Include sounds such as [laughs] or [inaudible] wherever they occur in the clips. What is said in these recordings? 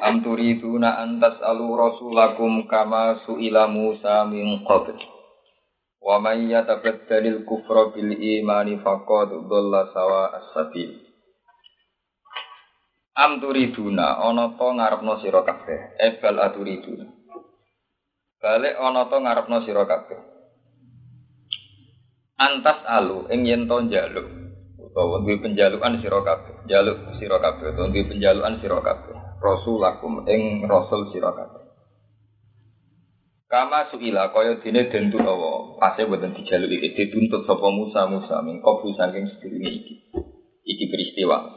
Am turiduna an tas'alu rasulakum kama su'ila Musa min qabl. Wa man yatabaddalil kufra bil imani faqad dhalla sawa as-sabil. Am turiduna ana to ngarepno sira kabeh. Ebal aturiduna. Balik ana to ngarepno sira kabeh. Antas alu ing yen to njaluk utawa duwe penjalukan sira kabeh. Njaluk sira kabeh utawa duwe penjalukan sira kabeh. Rasulakum ing rasul sira kabeh. Kama suila kaya dene den tutawa pase boten dijaluki dituntut sapa Musa Musa min qablu saking sedurunge iki. Iki peristiwa.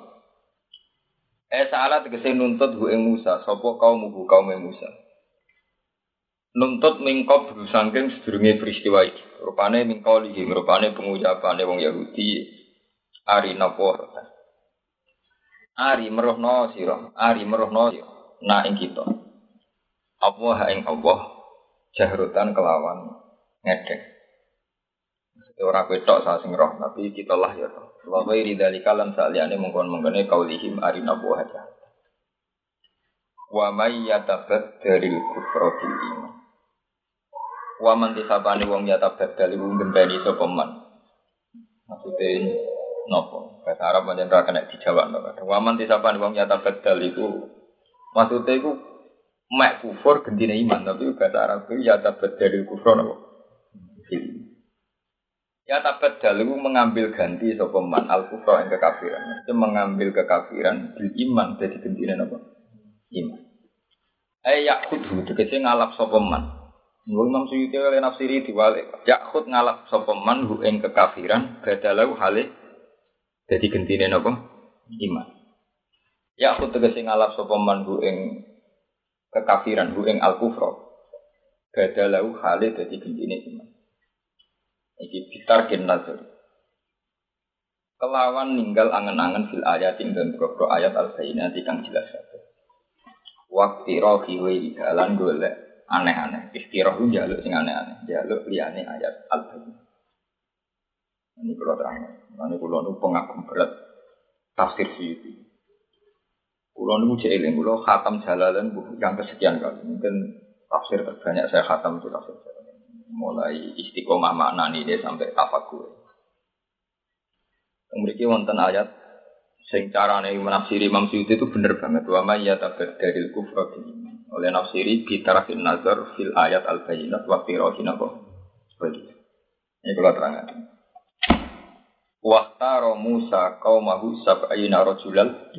Eh salah tegese nuntut hu ing Musa sapa kaum hu kaum Musa. Nuntut mingkop saking sedurunge peristiwa iki. Rupane mingkoli, rupane pengucapane wong Yahudi ari napa Ari merohno sira, ari merohno. Na ing kita. Allah ing Allah jahrutan kelawan ngedek. Ora ketok sa sing roh, tapi kita lah ya. Wa ghairi dzalika lan saliyane mongkon-mongkone kaulihim ari nabo aja. Wa may yatabaddalil kufra bil iman. Wa man disabani wong yatabaddal iku ngenteni sapa man. Maksudnya nopo bahasa Arab pancen ra kena dijawab kadang waman disapan wong nyata bedal itu maksudnya itu mek kufur gendine iman tapi bahasa Arab itu ya tabedal kufur nopo Ya tabedal itu mengambil ganti sapa man al kufur yang kekafiran. Itu mengambil kekafiran bil iman jadi gendine nopo iman. Eh yakhudhu tegese ngalap sapa man. Nggak Imam Suyuti oleh nafsiri diwalik Yakhud ngalap sapa man hu ing kekafiran badalau halih jadi gentine napa? Iman. Ya aku tegese ngalap sapa man ing kekafiran bu ing al kufra. Badalahu hale dadi gentine iman. Iki bitar nazar. Kelawan ninggal angen-angen fil ayat ing beberapa ayat al bayyinat kang jelas kabeh. Waktu rohi wa jalan golek aneh-aneh. Istirahat jaluk sing aneh-aneh. Jaluk liyane ayat al bayyinat. Ini kalau terang. Ini kalau nu pengagum berat tafsir Suyuti. Kulo nu cek eling, kulo khatam jalalan yang kesekian kali. Mungkin tafsir terbanyak saya khatam itu tafsir jalalan. Mulai istiqomah makna ini sampai tafakur. Memiliki wonten ayat sing carane menafsiri Imam Suyuti itu bener banget. Wa may yatabaddalil kufra bil iman. Oleh nafsiri bitarafin nazar fil ayat al-bayyinat wa firahin apa? Ini kalau terangkan. Wahtaro Musa kaumahu sab'ayina rajulal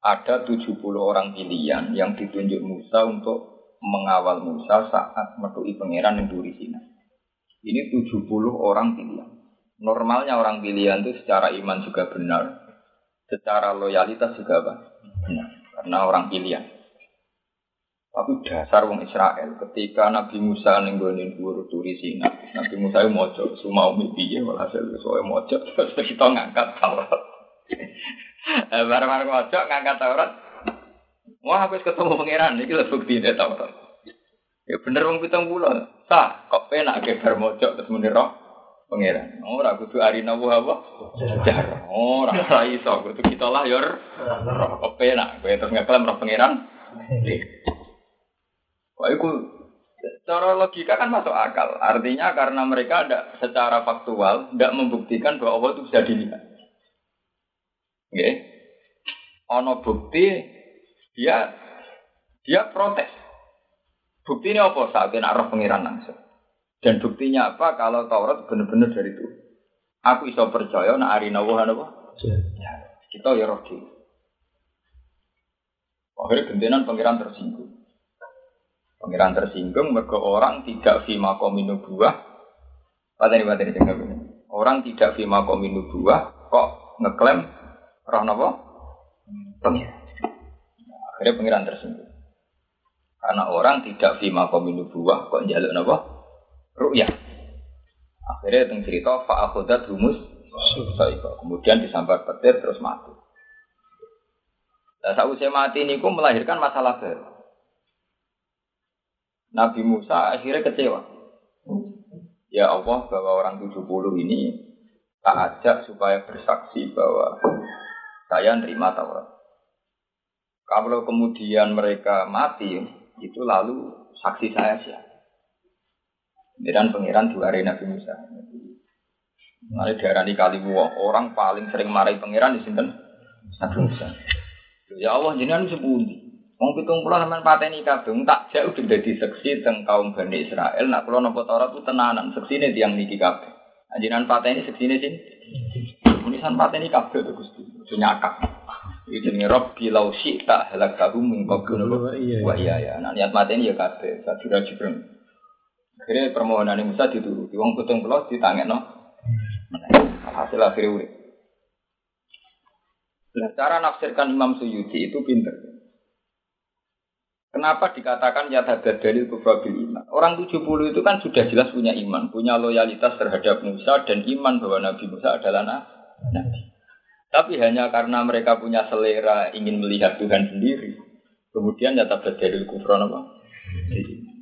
Ada 70 orang pilihan yang ditunjuk Musa untuk mengawal Musa saat metui pangeran yang duri sini. Ini 70 orang pilihan. Normalnya orang pilihan itu secara iman juga benar, secara loyalitas juga benar. Karena orang pilihan. Tapi dasar wong Israel ketika Nabi Musa nenggonin dhuwur turi Sina, Nabi Musa itu mojo, semua umi piye walhasil soe mojo terus kita ngangkat Taurat. Eh, bareng-bareng mojo ngangkat Taurat. Wah, aku ketemu pangeran iki bukti deh Taurat. Ya bener wong pitung puluh. Sah, kok penak ke bar mojo terus muni roh pangeran. Ora kudu arina wa apa? Jar. Ora ora iso, kita lah yor. Kok penak, kowe terus ngeklaim roh pangeran. Wah, itu secara logika kan masuk akal. Artinya karena mereka ada secara faktual tidak membuktikan bahwa Allah itu bisa dilihat. Oke. Ono bukti dia dia protes. Bukti ini apa? Saat ini arah pengiran langsung. Dan buktinya apa? Kalau Taurat benar-benar dari itu. Aku iso percaya nak ari nawa apa? Ya, kita ya roh Akhirnya gentenan pengiran tersinggung. Pengiran tersinggung mergo orang tidak fima kominu buah. Pateni pateni jangan ini. Orang tidak fima kominu buah kok ngeklaim roh napa? Pengiran. Akhirnya pengiran tersinggung. Karena orang tidak fima kominu buah kok jaluk napa? Ru'yah. Akhirnya teng cerita fa'akhudat humus Saiko. Kemudian disambar petir terus mati. Nah, saat usia mati ini melahirkan masalah baru. Nabi Musa akhirnya kecewa. Ya Allah bahwa orang 70 ini tak ajak supaya bersaksi bahwa saya nerima Taurat. Kalau kemudian mereka mati, itu lalu saksi saya siapa? Dan pangeran dua Nabi Musa. Mari di kali orang paling sering marahi pangeran di sini Nabi Musa. Ya Allah jenengan sepundi. Wong pitung puluh sampean pateni kabeh, tak jauh dadi seksi teng kaum Bani Israel. Nak kula napa Taurat ku tenanan, seksine tiyang niki kabeh. Jenengan pateni seksine sin. Munisan pateni kabeh to Gusti. Nyakak. Itu jenenge Rabbi law syi'ta halakahum min qablu wa iya ya. Nah niat mateni ya kabeh, sadira jibril. Akhirnya permohonan Musa dituruti. Wong pitung puluh ditangekno Hasil akhirnya urip. Nah, cara nafsirkan Imam Suyuti itu pinter. Kenapa dikatakan nyata dalil kufra bil iman? Orang 70 itu kan sudah jelas punya iman, punya loyalitas terhadap Musa dan iman bahwa Nabi Musa adalah nabi. Tapi hanya karena mereka punya selera ingin melihat Tuhan sendiri, kemudian nyata dalil kufra apa?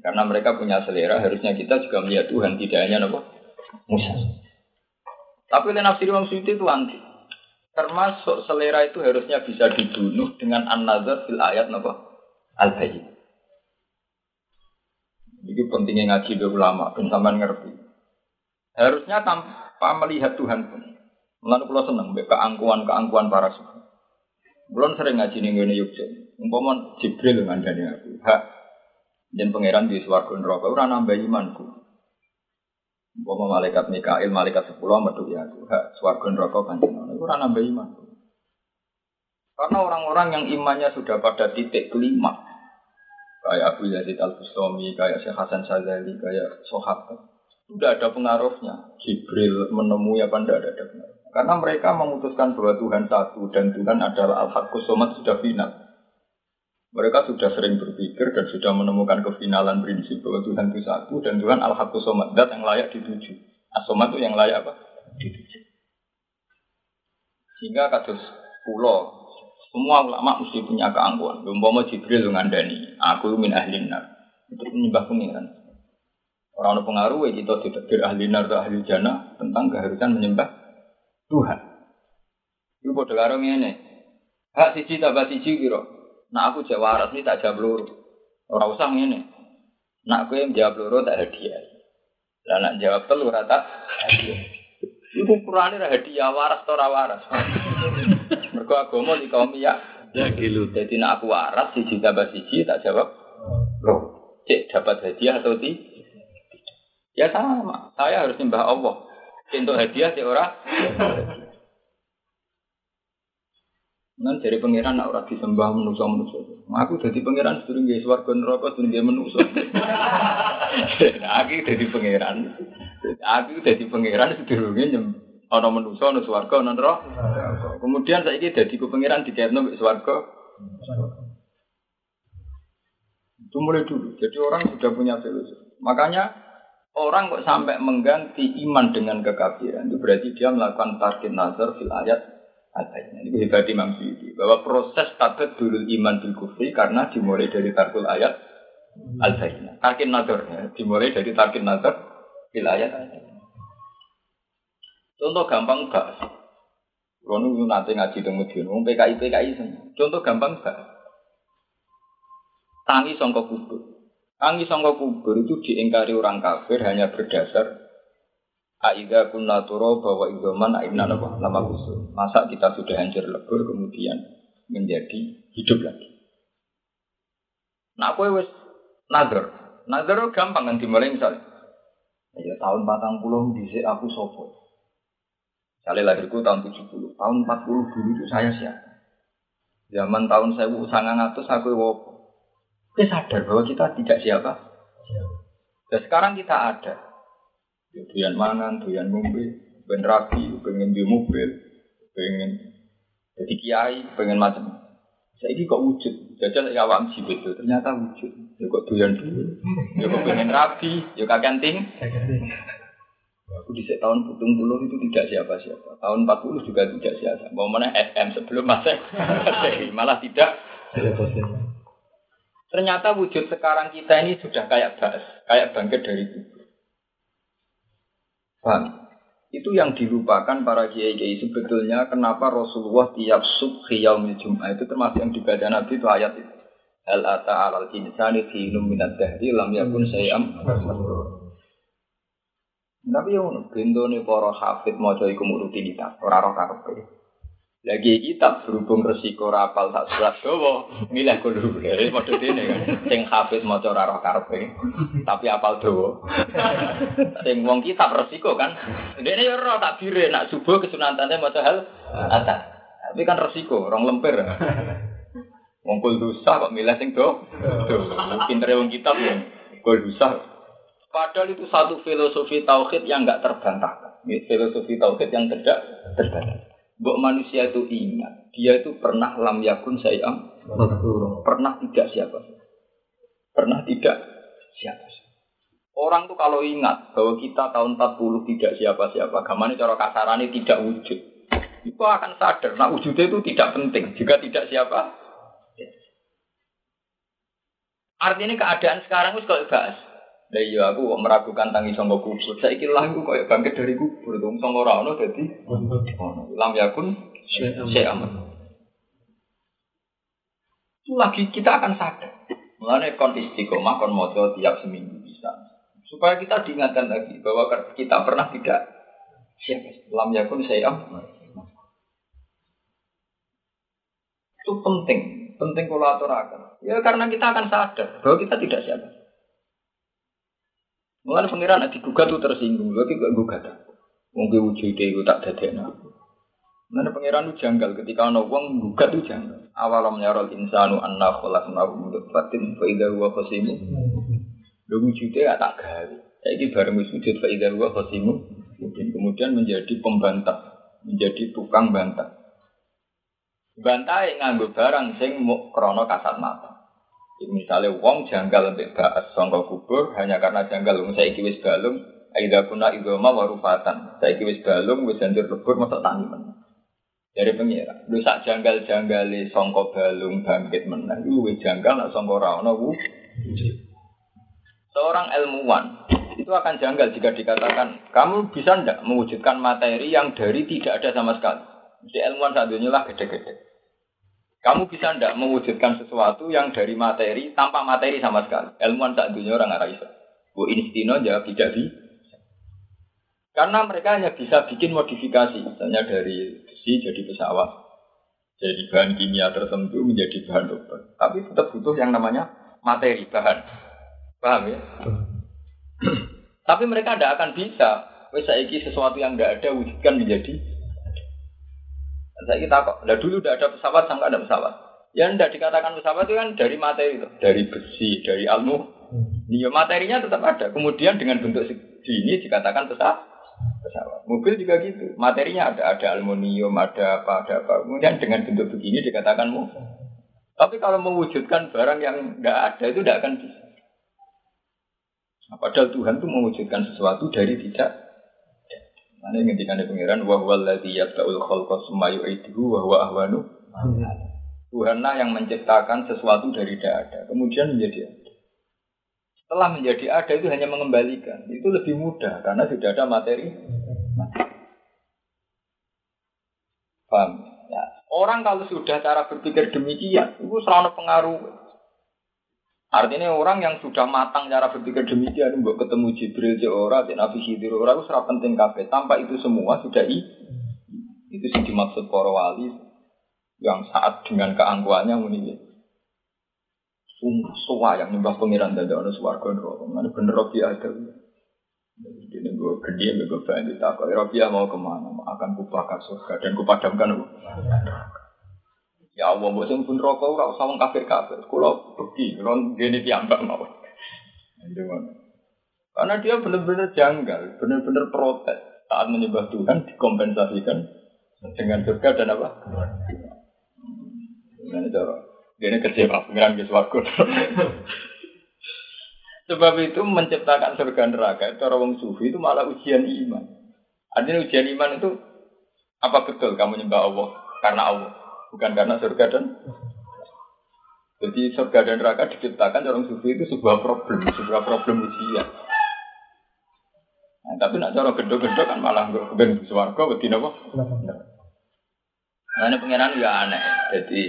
Karena mereka punya selera, harusnya kita juga melihat Tuhan, tidak hanya apa? Musa. Tapi oleh nafsir Imam Suyuti itu anti. Termasuk selera itu harusnya bisa dibunuh dengan an-nazar fil ayat apa? Al-Bayyin. Ini pentingnya ngaji be ulama, dan sampean ngerti. Harusnya tanpa melihat Tuhan pun. Mengenai pulau seneng, keangkuhan-keangkuhan para sufi. Belum sering ngaji nih gue Yogyakarta. Umpama Jibril ngandani aku, hak dan pangeran di swarga neraka ora nambah imanku. Bapak malaikat Mikail, malaikat sepuluh metu ya Tuhan, swarga neraka panjenengan. Ora nambah iman. Karena orang-orang yang imannya sudah pada titik kelima, kayak Abu Yazid Al Bustami, kayak Syekh Hasan Sazali, kayak Sohabat, sudah ada pengaruhnya. Jibril menemui apa tidak ada, ada pengaruh. Karena mereka memutuskan bahwa Tuhan satu dan Tuhan adalah Al-Haqqus sudah final. Mereka sudah sering berpikir dan sudah menemukan kefinalan prinsip bahwa Tuhan itu satu dan Tuhan al-haqqu somad, dat yang layak dituju. Asomat itu yang layak apa? Dituju. Sehingga kados pulau, semua ulama mesti punya keangkuhan. Umpama Jibril ngandani, aku min ahli nar. Itu menyembah pengiran. Orang orang pengaruh kita tidak ahli nar atau ahli jannah tentang keharusan menyembah Tuhan. Itu bodoh karo ini. Hak siji tambah siji kira. Nah aku jawab waras ini tak jawab. Orang usah ini. Nak aku yang jawab loro tak hadiah. Lah nak jawab telur rata hadiah. Iku ukurane ra hadiah waras atau waras. Mergo agama di kaum ya ya gilu. Jadi nak aku waras siji tambah siji tak jawab loro. Cek dapat hadiah atau tidak? Ya sama. Saya harus nyembah Allah. Untuk hadiah si orang Nan dari pangeran nak ora disembah manusa manusa. Aku jadi pangeran sedurung nggih swarga neraka sedurung nggih manusa. Aku jadi pangeran. Aku jadi pangeran sedurunge nyem ana manusa ana swarga ana neraka. Kemudian saiki dadi ku pangeran diketno mbek swarga. Itu mulai dulu. Jadi orang sudah punya filosofi. Makanya orang kok sampai mengganti iman dengan kekafiran itu berarti dia melakukan target nazar fil ayat adanya. Ini hebat Imam Syuuti bahwa proses tabat dulu iman bil kufri karena dimulai dari tarkul ayat al bayyinah. Tarkin nazar ya, dimulai dari tarkin nazar bil ayat. Contoh gampang Kalau nanti ngaji temu dia, ngomong PKI PKI Contoh gampang bahas. Tangi songkok kubur. Tangi songkok kubur itu diingkari orang kafir hanya berdasar Aida kunna bahwa idoman aibna nama nama khusus. Masa kita sudah hancur lebur kemudian menjadi hidup lagi. Nah, aku wes nader. Nader gampang kan dimulai misalnya. Ya tahun 40 bisa aku sopo. Misalnya lahirku tahun 70. Tahun 40 dulu itu saya siapa? Zaman tahun saya sangat ngatus aku wopo. Kita sadar bahwa kita tidak siapa. Dan sekarang kita ada. Doyan mangan, doyan ngombe, ben rapi, pengen di mobil, pengen jadi kiai, pengen macam. Saya ini kok wujud, jajal ya awam jibet itu ternyata wujud. Ya kok doyan dulu, ya kok pengen rapi, ya kakek ting. Aku di tahun putung puluh itu tidak siapa-siapa. Tahun 40 juga tidak siapa. Mau mana SM sebelum masa [laughs] malah tidak. Ternyata wujud sekarang kita ini sudah kayak bas, kayak bangkit dari kubur. Paham? Itu yang dilupakan para kiai-kiai sebetulnya kenapa Rasulullah tiap subhi yaumil jum'ah itu termasuk yang dibaca Nabi itu ayat itu. Hal ata alal insani khinum minat dahri lam yakun sayam Tapi yang bentone para hafid maca iku rutinitas, ora roh karepe. Lagi kitab berhubung resiko rapal tak surat dawa, milih kudu dari model ini kan. Sing hafid maca ora roh karepe, tapi apal dawa. Sing wong kitab resiko kan. Dene yo roh tak bire nak subuh kesunatane maca hal atas. Tapi kan resiko, orang lempir. Wong kul dosa kok milih sing do. Pintere wong kitab ya. Kul dosa. Padahal itu satu filosofi tauhid yang enggak terbantahkan. Filosofi tauhid yang tidak terbantahkan. Bok manusia itu ingat, dia itu pernah lam yakun sayam, pernah tidak siapa, pernah tidak siapa. Orang tuh kalau ingat bahwa kita tahun 40 tidak siapa-siapa, gamane cara kasarane tidak wujud, itu akan sadar, nah wujudnya itu tidak penting, juga tidak siapa. Artinya keadaan sekarang itu kalau bahas, Lah iya aku kok meragukan tangi sangka kubur. Saiki lah aku koyo bangkit dari kubur dong sangka ora ono dadi ono. Lam yakun amat. Itu lagi kita akan sadar. Mulane kon istiqomah kon maca tiap seminggu bisa. Supaya kita diingatkan lagi bahwa kita pernah tidak siapa lam yakun syai amat. Itu penting, penting aturakan. Ya karena kita akan sadar bahwa kita tidak siapa. Mulai pengiran nanti gugat tuh tersinggung, lagi gak gugat. Mungkin wujud itu tak dadekna. Mana pangeran itu janggal ketika ono wong gugat itu janggal. Awalam yarol insanu anna khalaqnahu min nutfatin fa idza huwa khasimu. Lho wujudnya tak gawe. Saiki bareng wis wujud fa idza huwa khasimu. Kemudian menjadi pembantah, menjadi tukang bantah. Yang nganggo barang sing krono kasat mata. Misalnya wong janggal untuk bahas songkok kubur hanya karena janggal wong saya wis balung aida kuna idoma warufatan. Saya wis balung wis hancur lebur masa tani men dari pengira lu sak janggal janggale songkok balung bangkit menang lu wis janggal nak rano wu. Seorang ilmuwan itu akan janggal jika dikatakan kamu bisa ndak mewujudkan materi yang dari tidak ada sama sekali? Si ilmuwan saat lah gede-gede kamu bisa tidak mewujudkan sesuatu yang dari materi tanpa materi sama sekali. Ilmuwan tak dunia orang arah bisa. Bu Instino jawab tidak bisa. Karena mereka hanya bisa bikin modifikasi, misalnya dari besi jadi pesawat, jadi bahan kimia tertentu menjadi bahan obat. Tapi tetap butuh yang namanya materi bahan. Paham ya? [clears throat] Tapi mereka tidak akan bisa. Wes saiki sesuatu yang tidak ada wujudkan menjadi saya kita kok, lah dulu udah ada pesawat sampai ada pesawat. Yang tidak dikatakan pesawat itu kan dari materi itu, dari besi, dari almu. Ya materinya tetap ada. Kemudian dengan bentuk segini dikatakan pesawat. pesawat. Mobil juga gitu, materinya ada, ada aluminium, ada apa, ada apa. Kemudian dengan bentuk begini dikatakan mobil. Tapi kalau mewujudkan barang yang tidak ada itu tidak akan bisa. Nah, padahal Tuhan itu mewujudkan sesuatu dari tidak Ane ngendikan di pangeran wa huwa alladzi yabda'ul khalqa summa yu'iduhu wa huwa ahwanu. Tuhanlah yang menciptakan sesuatu dari tidak ada, kemudian menjadi ada. Setelah menjadi ada itu hanya mengembalikan. Itu lebih mudah karena tidak ada materi. Paham? Ya. Orang kalau sudah cara berpikir demikian, itu selalu pengaruh Artinya orang yang sudah matang cara berpikir demikian, nggak ketemu Jibril, Jora, Nabi Khidir, orang itu penting kafe. Tanpa itu semua sudah i. Itu sih dimaksud para wali yang saat dengan keangkuhannya muni Suwa yang nyembah pengiran dan ada suwargo Mana bener Robi ada. Jadi gue gede, gue banyak takut. Robi mau ke mana? Akan kubakar surga dan kupadamkan. Ya Allah, mbok sing pun rokok ora usah wong kafir-kafir. Kula pergi, ron gene piyambak mau. Karena dia benar-benar janggal, benar-benar protes saat menyembah Tuhan dikompensasikan dengan surga dan apa? Ini cara. Dia kecewa pengiran ke swarga. [laughs] Sebab itu menciptakan surga neraka itu orang sufi itu malah ujian iman. Artinya ujian iman itu apa betul kamu nyembah Allah karena Allah, bukan karena surga dan jadi surga dan neraka diciptakan orang sufi itu sebuah problem, sebuah problem ujian. Nah, tapi nak cara gendo-gendo kan malah ben swarga wedi napa? Nah, ini pengiran juga aneh. Jadi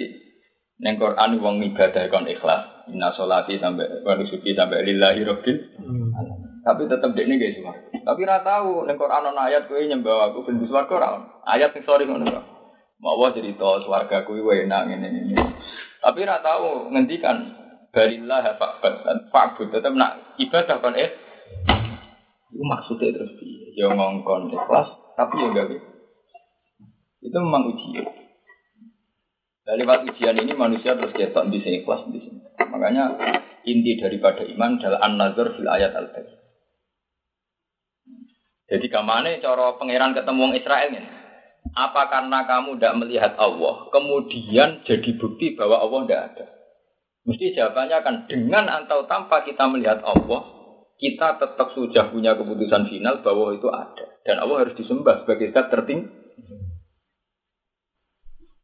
neng Quran wong ibadah kon ikhlas, Inna sholati sampai wa sampai lillahi rabbil Tapi tetap dek ini guys Tapi ra tahu ning Quran ayat kowe nyembah aku ben swarga ora. Ayat sing sore ngono. Mau cerita swarga kuwi enak ngene ngene. Tapi ra tahu ngendikan barillah fa'bud fa'bud tetap nak ibadah kon eh itu maksudnya terus piye? Ya ngongkon ikhlas tapi ya gitu. Itu memang ujian. Dari lewat ujian ini manusia terus ketok di sini ikhlas di sini. Makanya inti daripada iman adalah an-nazar fil ayat al -bayt. Jadi ke mana cara pangeran ketemu Israel ini? Apa karena kamu tidak melihat Allah, kemudian jadi bukti bahwa Allah tidak ada? Mesti jawabannya akan dengan atau tanpa kita melihat Allah, kita tetap sudah punya keputusan final bahwa itu ada. Dan Allah harus disembah sebagai zat tertinggi.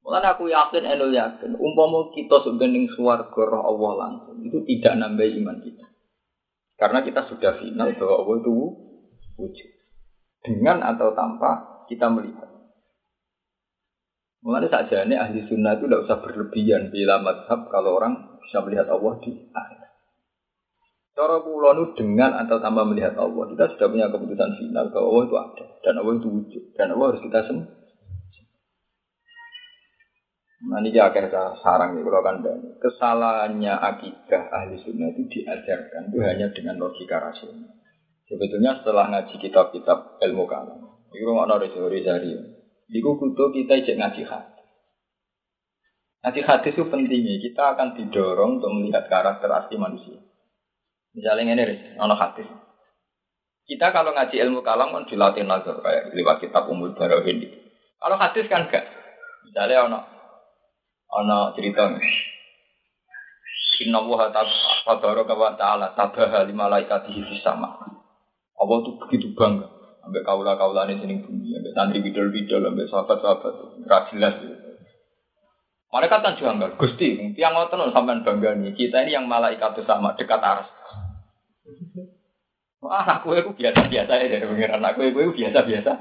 Mulanya aku yakin, enul yakin, umpama kita sebenarnya suarga roh Allah langsung, itu tidak nambah iman kita. Karena kita sudah final bahwa Allah itu wujud. Dengan atau tanpa kita melihat. Mulanya saja ini ahli sunnah itu tidak usah berlebihan bila madhab kalau orang bisa melihat Allah di akhir. Cara kulonu dengan atau tanpa melihat Allah, kita sudah punya keputusan final bahwa Allah itu ada dan Allah itu wujud dan Allah harus kita sembah. Nah ini akhir sarang ya kalau kan kesalahannya akidah ahli sunnah itu diajarkan itu hanya dengan logika rasional. Sebetulnya setelah ngaji kitab-kitab ilmu kalam, itu nggak ada teori dari itu kudu kita ijek ngaji hati. Ngaji hati itu pentingnya kita akan didorong untuk melihat karakter asli manusia. Misalnya ini, ono hati. Kita kalau ngaji ilmu kalam kan dilatih nazar kayak lewat kitab umur barohin ini. Kalau hadis kan enggak. Misalnya ono ana cerita Inna tabaraka wa ta'ala tabaha li malaikatihi fis sama. Allah itu begitu bangga ambek kaula-kaulane sini bumi, ambek santri bidol-bidol, ambek sahabat-sahabat ra jelas. Mereka kan janggal, Gusti, tiang ngoten sampean bangga nih. Kita ini yang malaikat sama dekat aras. Wah, aku itu biasa-biasa ya dari pengiran. Aku itu biasa-biasa.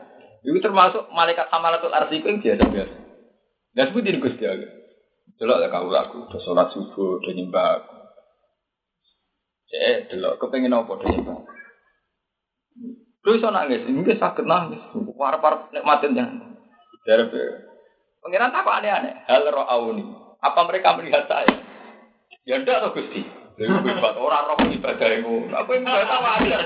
Itu termasuk malaikat hamalatul arsi itu biasa-biasa. Dan sebutin Gusti Allah. Delok ya kau aku, udah sholat subuh, udah nyembah aku. Eh, delok, kepengen apa udah nyembah. Lu iso nangis, ini sakit nangis. Para-para nikmatin yang. Dari Pengiran tak aneh-aneh. Hal ro'auni. Apa mereka melihat saya? Ya enggak tuh Gusti. Orang roh ibadah itu. Aku yang ibadah wajar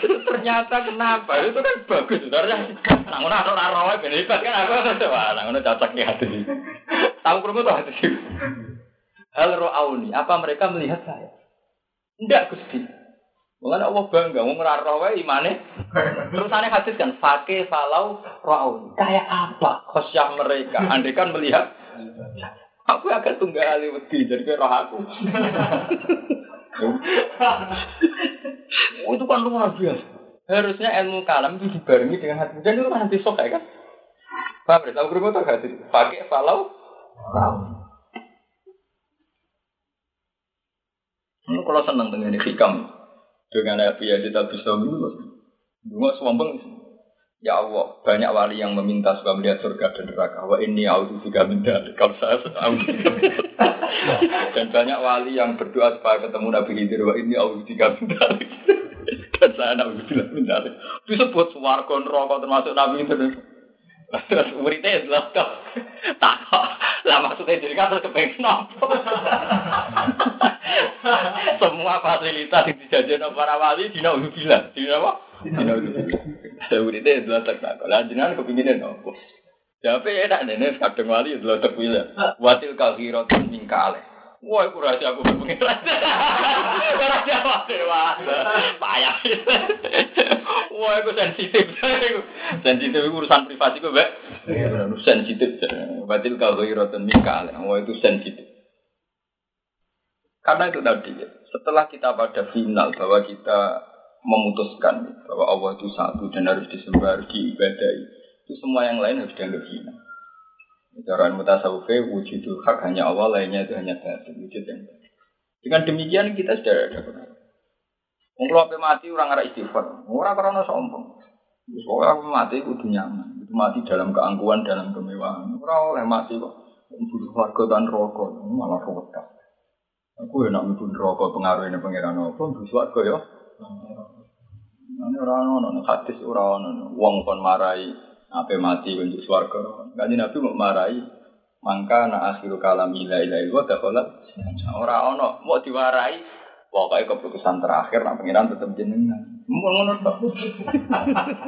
Ternyata kenapa? Itu kan bagus. Sebenarnya namun ada orang roh ben hebat kan aku wah namun cocok ya hati. Tahu kerumuh tuh hati. Hal ro'auni. Apa mereka melihat saya? Enggak Gusti. Mengenai Allah bangga, mau ngerarah wae imane. Terus aneh hadis kan, fakih falau ro'auni. Kayak apa khosyah mereka? Andai kan melihat Aku akan tunggal ali wedi jadi kayak roh aku. Oh, itu kan luar biasa. Harusnya ilmu kalam itu dibarengi dengan hati. Dan itu kan hati sok kan? Paham ya? Tahu berapa tahu hati? Pakai falau. Tahu. Ini kalau senang dengan hikam dengan Nabi yang kita bisa dulu, dulu sombong Ya Allah, banyak wali yang meminta supaya melihat surga dan neraka. Wah ini auzu juga minta kalau saya [laughs] dan banyak wali yang berdoa supaya ketemu Nabi Khidir. Wah ini auzu juga minta [laughs] dan saya Nabi juga minta Disebut suwarga neraka termasuk Nabi Khidir. Terus muridnya adalah tak lah maksudnya jadi kan terus kepengen Semua fasilitas yang dijajakan para wali dina uzubillah. Dina apa? Dina uzubillah. Muridnya adalah tak tak. Kalau jenengan kepinginnya nopo. Tapi enak nih, kadang wali adalah terpilih. Watil kahirotun mingkale. Wah, aku rahasia aku pengiran. [laughs] Rahasia apa dewa? Payah. Wah, itu sensitif. sensitif itu urusan privasi gue, Mbak. sensitif. Batil kalau rotun mikal. Wah, itu sensitif. Karena itu tadi, setelah kita pada final bahwa kita memutuskan bahwa Allah itu satu dan harus disembah, harus diibadai, itu semua yang lain harus dianggap hina. Cara mutasawufnya wujud itu hak hanya Allah, lainnya itu hanya batin, wujud yang batin. Dengan demikian kita sudah ada benar. Kalau apa mati orang arah istighfar, orang karena sombong. Soalnya aku mati kudu nyaman, itu mati dalam keangkuhan, dalam kemewahan. Orang oleh mati kok butuh warga dan rokok, malah rokok. Aku ya nak mlebu neraka pengaruh ini pangeran apa mlebu swarga ya. Ini ora ono hadis ora ono wong kon marai ape mati untuk swarga. Kanjeng Nabi mau marai mangka na akhiru kalam ila ila ila dakhala ora ono mau diwarai pokoknya keputusan terakhir nak pangeran tetap jenengan. Ngono.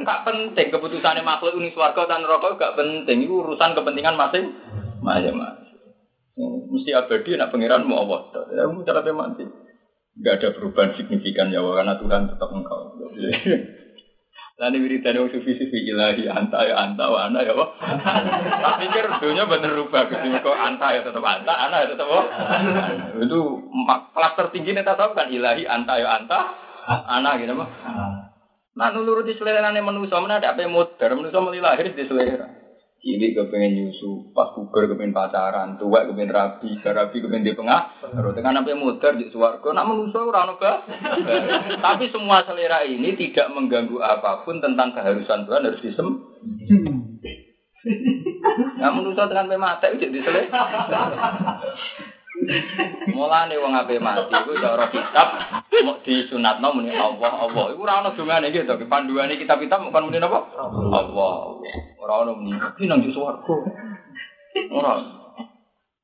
Gak penting keputusannya makhluk ini swarga dan neraka gak penting. Itu urusan kepentingan masing masing. Mesti abadi nak pangeran mau Allah. Ya cara mati. Gak ada perubahan signifikan ya karena Tuhan tetap engkau. Lalu wiridan yang sufi-sufi ilahi anta ya anta wa ana ya wah. Tak pikir dunia bener rubah ketika kok anta ya tetap anta, ana ya tetap wah. Itu kelas tertinggi nih tahu kan ilahi anta ya anta, ana gitu mah. Nah nuruti selera manusia mana ada apa modern manusia mulai lahir di selera. Ini kepengen nyusu, pas puber kepengen pacaran, tua kepengen rabi, rabi kepengen di pengah. Terus dengan apa muter di suarga, nak menuso orang [laughs] Tapi semua selera ini tidak mengganggu apa pun tentang keharusan Tuhan harus disem. Nah menuso dengan mata itu jadi selera. [laughs] Mulane wong ape mati iku cara kitab mau disunatno muni Allah Allah. Iku ora ono dongane gitu, panduane kitab-kitab bukan muni apa? Allah. Ora ono muni iki nang swarga. Ora.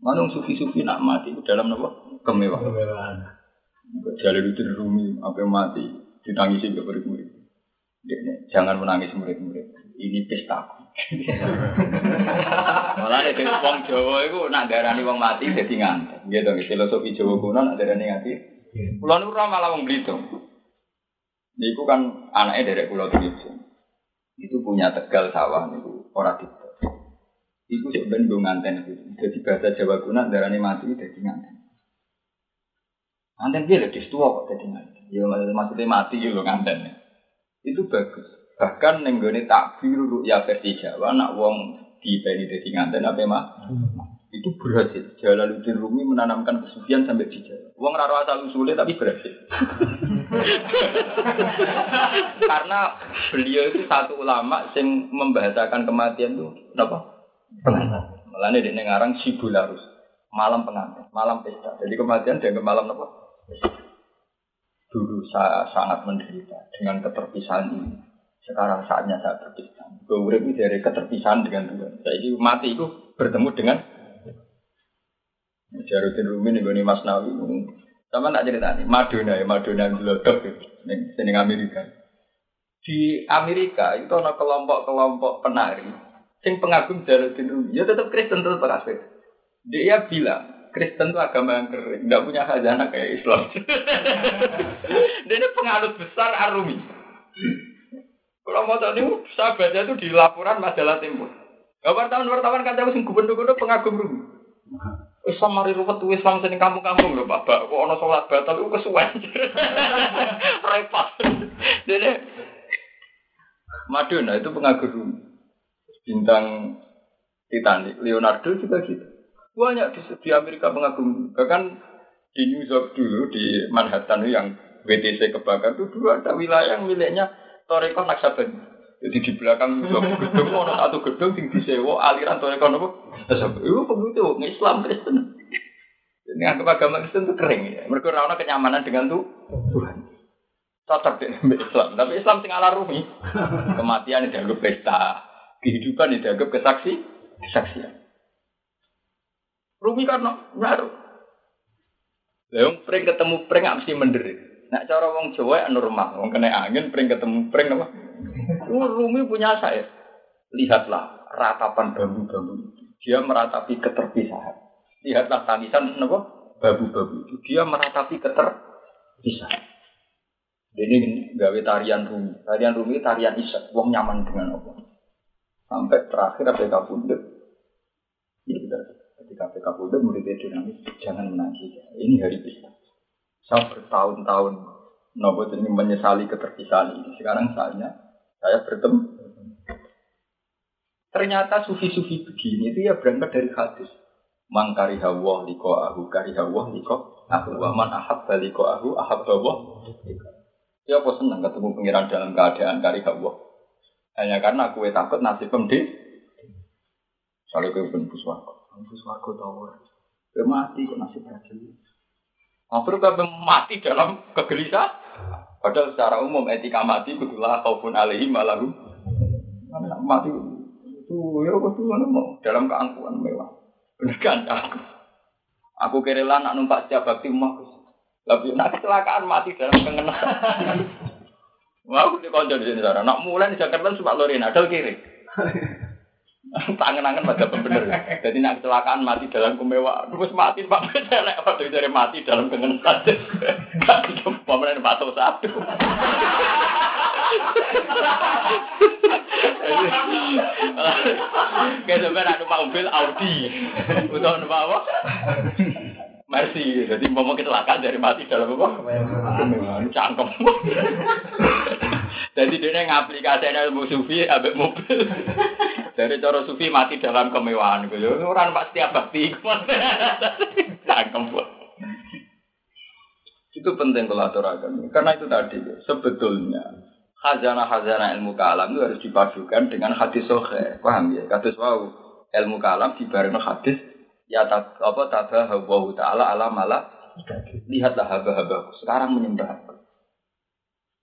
Manung sufi-sufi nak mati itu dalam apa? Kemewahan. Kemewahan. Jalur itu rumi apa mati ditangisi ke murid-murid. Jangan menangis murid-murid. Ini pesta. Malah nek wong Jawa iku nak darani wong mati dadi ngantek. Gitu filosofi Jawa kuno nak darani ngati. Kulo niku ora malah wong Belitung. Niku kan anaknya dari Pulau Belitung. Itu punya tegal sawah niku ora di. Iku sebenarnya gue nganten itu. Jadi bahasa Jawa kuno darani mati dadi nganten. Nganten dia lebih tua kok dadi nganten. Ya maksudnya mati ya lo nganten. Itu bagus. Bahkan nenggone takbir ya versi Jawa nak wong dipeni dadi nganten apa mah? Itu berhasil. Jalaluddin Rumi menanamkan kesucian sampai di Jawa. Wong raro asal usulnya tapi berhasil. [laughs] Karena beliau itu satu ulama yang membahasakan kematian itu apa? Pengantin. Malah di ngarang Sibularus. Malam pengantin, malam pesta. Jadi kematian dianggap malam apa? Dulu saya sangat menderita dengan keterpisahan ini sekarang saatnya saya berpisah. Gue urip dari keterpisahan dengan Tuhan. Ini mati itu bertemu dengan Jarudin Rumi nih gue Mas Nawi. Sama tak cerita nih, Madonna ya, Madonna yang gelodok gitu, di Amerika. Di Amerika itu ada kelompok-kelompok penari, sing pengagum Jarudin Rumi. Ya tetap Kristen tetap kafir. Dia bilang, Kristen itu agama yang kering, nggak punya khazanah kayak Islam. [laughs] Dia ini penganut besar Arumi. Kalau mau tahu ini sahabatnya itu di laporan majalah Tempo. Gak wartawan-wartawan kan sing gubernur-gubernur pengagum rumi. Islam mari ruwet tuh Islam sini kampung-kampung lho Bapak. Kok ono sholat batal itu kesuwen. [laughs] Repot. Jadi Madonna itu pengagum rumi. Bintang Titanic, Leonardo juga gitu. Banyak di, di Amerika pengagum. Bahkan di New York dulu di Manhattan yang WTC kebakar itu dulu ada wilayah yang miliknya Toreko Naksaben. Jadi di belakang gedung [laughs] ada satu gedung yang disewa aliran Toreko apa? Naksaben. Itu begitu, Islam Kristen. Ini anggap agama Kristen itu kering ya. Mereka rana kenyamanan dengan tuh Tuhan. Cocok dengan Islam. Tapi Islam sing ala rumi. [laughs] Kematian dianggap pesta. Kehidupan dianggap kesaksi. Kesaksian. Rumi karena ngaruh. Leung pring ketemu pring mesti menderit. Nak cara wong Jawa ya normal, wong kena angin pring ketemu pring apa? Rumi punya saya. Lihatlah ratapan bambu-bambu. Dia meratapi keterpisahan. Lihatlah tangisan apa? Babu-babu itu. Dia meratapi keterpisahan. Ini gawe tarian rumi. Tarian rumi tarian isak. Wong nyaman dengan Allah. Sampai terakhir apa kabundut. Ini kita ketika PK kabundut muridnya dinamis. Jangan menangis. Ini hari bisa. Saya bertahun-tahun nopo ini menyesali keterpisahan ini. Sekarang saatnya saya bertemu. Ternyata sufi-sufi begini itu ya berangkat dari hadis. Mangkari hawa liko ahu kari hawa liko ahu waman ahab baliko ahu ahab hawa Ya apa senang ketemu pengiran dalam keadaan kari hawa. Hanya karena aku takut nasib pemdi. Soalnya kue pun puswargo. Puswargo tawar. Kue mati kok nasib raja. Akhirnya kue mati dalam kegelisahan. Padahal secara umum etika mati betulah kaupun alaihi malahu. Mati itu ya betul mau dalam keangkuhan mewah. Benar kan aku. Aku kerelan nak numpak setiap bakti emak. Tapi nak kecelakaan mati dalam kengenan. [laughs] Wah, aku di konco di sini. Nak mulai di Jakarta suka lorin, ada kiri. [laughs] Tangan-tangan pada pembener. Jadi nak kecelakaan mati dalam kemewahan. Terus mati pak [laughs] celek waktu dari mati dalam kengenan. Pemerintah batu satu. Kayak sebenarnya numpak mobil Audi, untuk numpak apa? Mercy, jadi mau kecelakaan dari mati dalam apa? Cangkem. [laughs] Jadi dia ngaplikasi ilmu sufi abek mobil. Dari cara sufi mati dalam kemewahan. Orang pasti bakti. [laughs] Cangkem. Itu penting kalau aturakan. Karena itu tadi sebetulnya khazanah-khazanah ilmu kalam itu harus dipadukan dengan hadis sohe. Paham ya? Kados wow ilmu kalam dibareng hadis ya tak apa tabah wa taala ala mala lihatlah haba-haba sekarang menyembah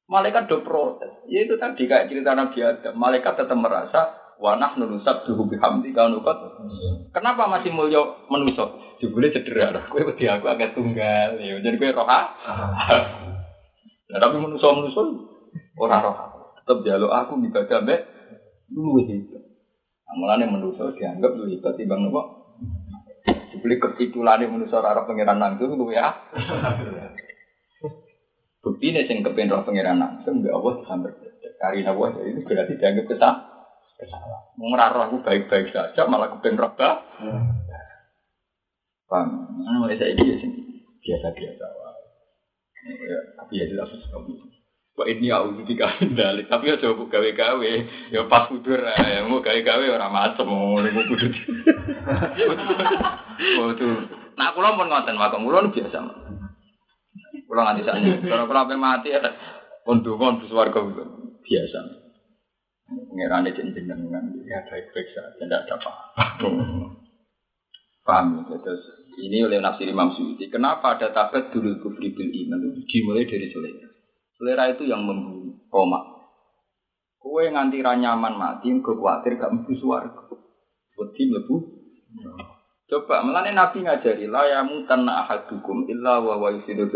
malaikat do protes ya itu tadi kayak cerita Nabi Adam malaikat tetap merasa wanah nunusab duhu bihamdi kalau nukot kenapa masih mulia menusuk jebule cedera. Kowe wedi aku agak tunggal. Ya jadi kowe roha. Nah, tapi menusuk menusuk orang roha. Tetap jaluk aku ibadah mbek luwih hebat. Amalannya menusuk dianggap lebih hebat timbang nopo? Dibeli ketitulane manusia ora pangeran langsung lu ya. Bukti nih sing kepen roh pangeran langsung mbak Allah sampai kari Allah itu berarti dianggap kesah kesalah. Mau ngerarah aku baik-baik saja malah kepen roh bah. Paham? Mana saya dia sih biasa-biasa. Ya, tapi ya jelas sekali. Wah ini aku ketika dari tapi ya coba gawe gawe ya pas kudur ya mau gawe gawe orang macam mau mau kudur. Oh itu. Nah aku pun ngoten makam kula biasa. Kula nganti sakniki. Kalau kula mati ya pun donga warga biasa. Ngirane jenengan ya baik-baik saja tidak ada apa-apa. Paham ya? Terus ini oleh nafsir Imam Suyuti. Kenapa ada tabet dulu kufri bil iman itu dimulai dari selera. Selera itu yang membunuh koma. Kue nganti nyaman mati, gue khawatir gak mlebu swarga. Wedi mlebu. Coba melane Nabi ngajari la ya mutanna ahadukum illa wa wa yusidu.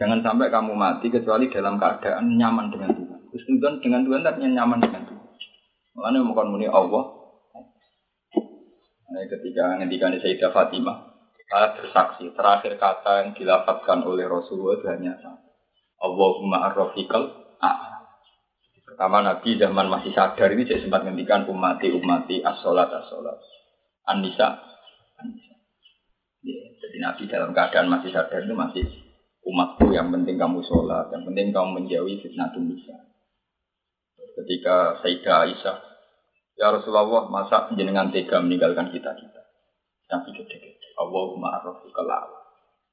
Jangan sampai kamu mati kecuali dalam keadaan nyaman dengan Tuhan. Husnudon dengan Tuhan artinya nyaman dengan Tuhan. Melane bukan muni Allah. Nah, ketika ngendikan Sayyidah Fatimah, saya bersaksi terakhir kata yang dilafatkan oleh Rasulullah itu hanya satu. Allahumma arrofiqal Pertama Nabi zaman masih sadar ini saya sempat ngendikan umati umati as-solat as-solat An-Nisa ya, Jadi Nabi dalam keadaan masih sadar itu masih umatku yang penting kamu sholat, yang penting kamu menjauhi fitnah nisa. Ketika Sayyidah Aisyah, Ya Rasulullah, masa jenengan tega meninggalkan kita-kita? Nabi gede-gede. Allahumma arrofiqal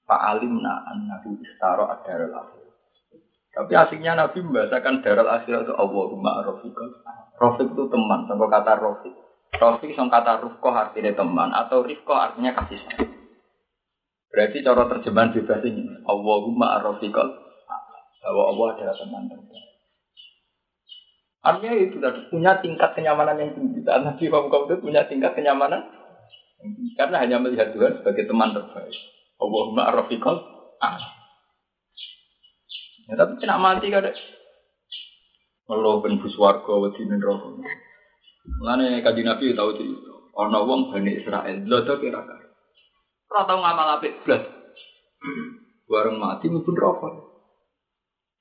Fa'alimna annahu istaro ad-darul akhir. Tapi asiknya Nabi membahasakan daral akhirat itu Allahumma Rafiqah. Rafiq itu teman, sama kata Rafiq. Rafiq sama kata Rufqah artinya teman, atau Rifqah artinya kasih sayang. Berarti cara terjemahan bebas ini, Allahumma Rafiqah. Bahwa Allah adalah teman terbaik. Artinya itu tadi punya tingkat kenyamanan yang tinggi. Dan Nabi Muhammad itu punya tingkat kenyamanan karena hanya melihat Tuhan sebagai teman terbaik. Allahumma Rafiqah. Ya, tapi kena mati kada. Kalau ben buswarga wedi ning neraka. Mulane kanjeng Nabi tahu itu. Ana wong Bani Israel lodo kira kira. Ora tau ngamal apik blas. [clears throat] Warung mati mlebu neraka.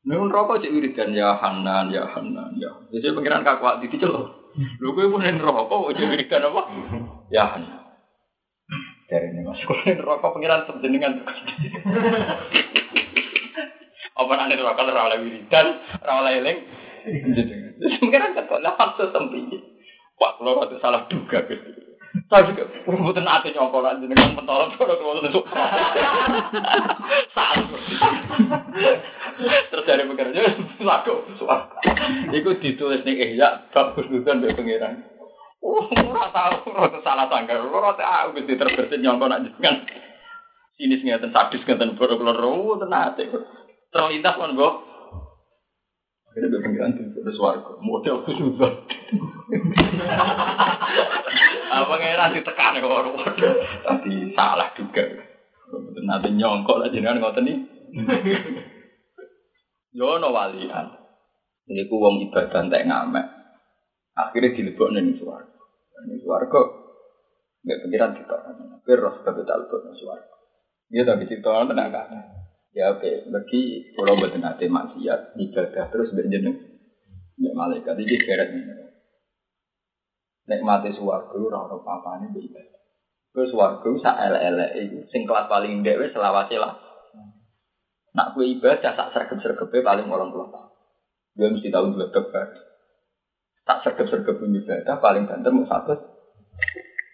Nek rokok cek wiridan ya Hanan, ya Hanan, ya. Jadi pengiran kakak di celok. Lho kowe pun rokok cek wiridan apa? Ya Hanan. Dari ini mas, kalau rokok pengiran sejenengan. Apa nanti rokok oleh wiridan, oleh eling. Pengiran kata lah sempi. Pak kalau itu salah duga gitu. Tapi mboten ate nyongkol lan jenengan pentol karo wonten sok. Salah. Terus dari pekerja laku suar. Iku ditulis ning ihya bab husnudzon mbek pangeran. Oh, ora tau ora salah sangka. Ora tau wis diterbesit nyongkol lan jenengan. Sinis ngeten sadis ngeten boro-boro tenate. Terlintas Mbok. Akhirnya pengiran di suarga. Model. Apa ngeran ditekan kok ora Tadi salah juga. Nanti nyongkok lah jenengan ngoten nih. Yo ono walian. Niku wong ibadah entek ngamek. Akhirnya dilebokne ning swarga. Ning swarga nggak pikiran kita. Tapi roh sebab talbot ning swarga. Dia tapi cerita tenang kan. Ya oke, bagi kalau betul nanti maksiat ibadah terus berjeneng. Ya malaikat ini keret ini nikmati suwarga ora ono papane mbek ibadah. Terus suwarga sak elek-elek iku sing kelas paling ndek wis selawase lah. Nak kue ibadah sak sergep-sergepe paling 80 tahun. Dia mesti tahu dua tebar. Tak sergep-sergep ibadah paling banter mau satu.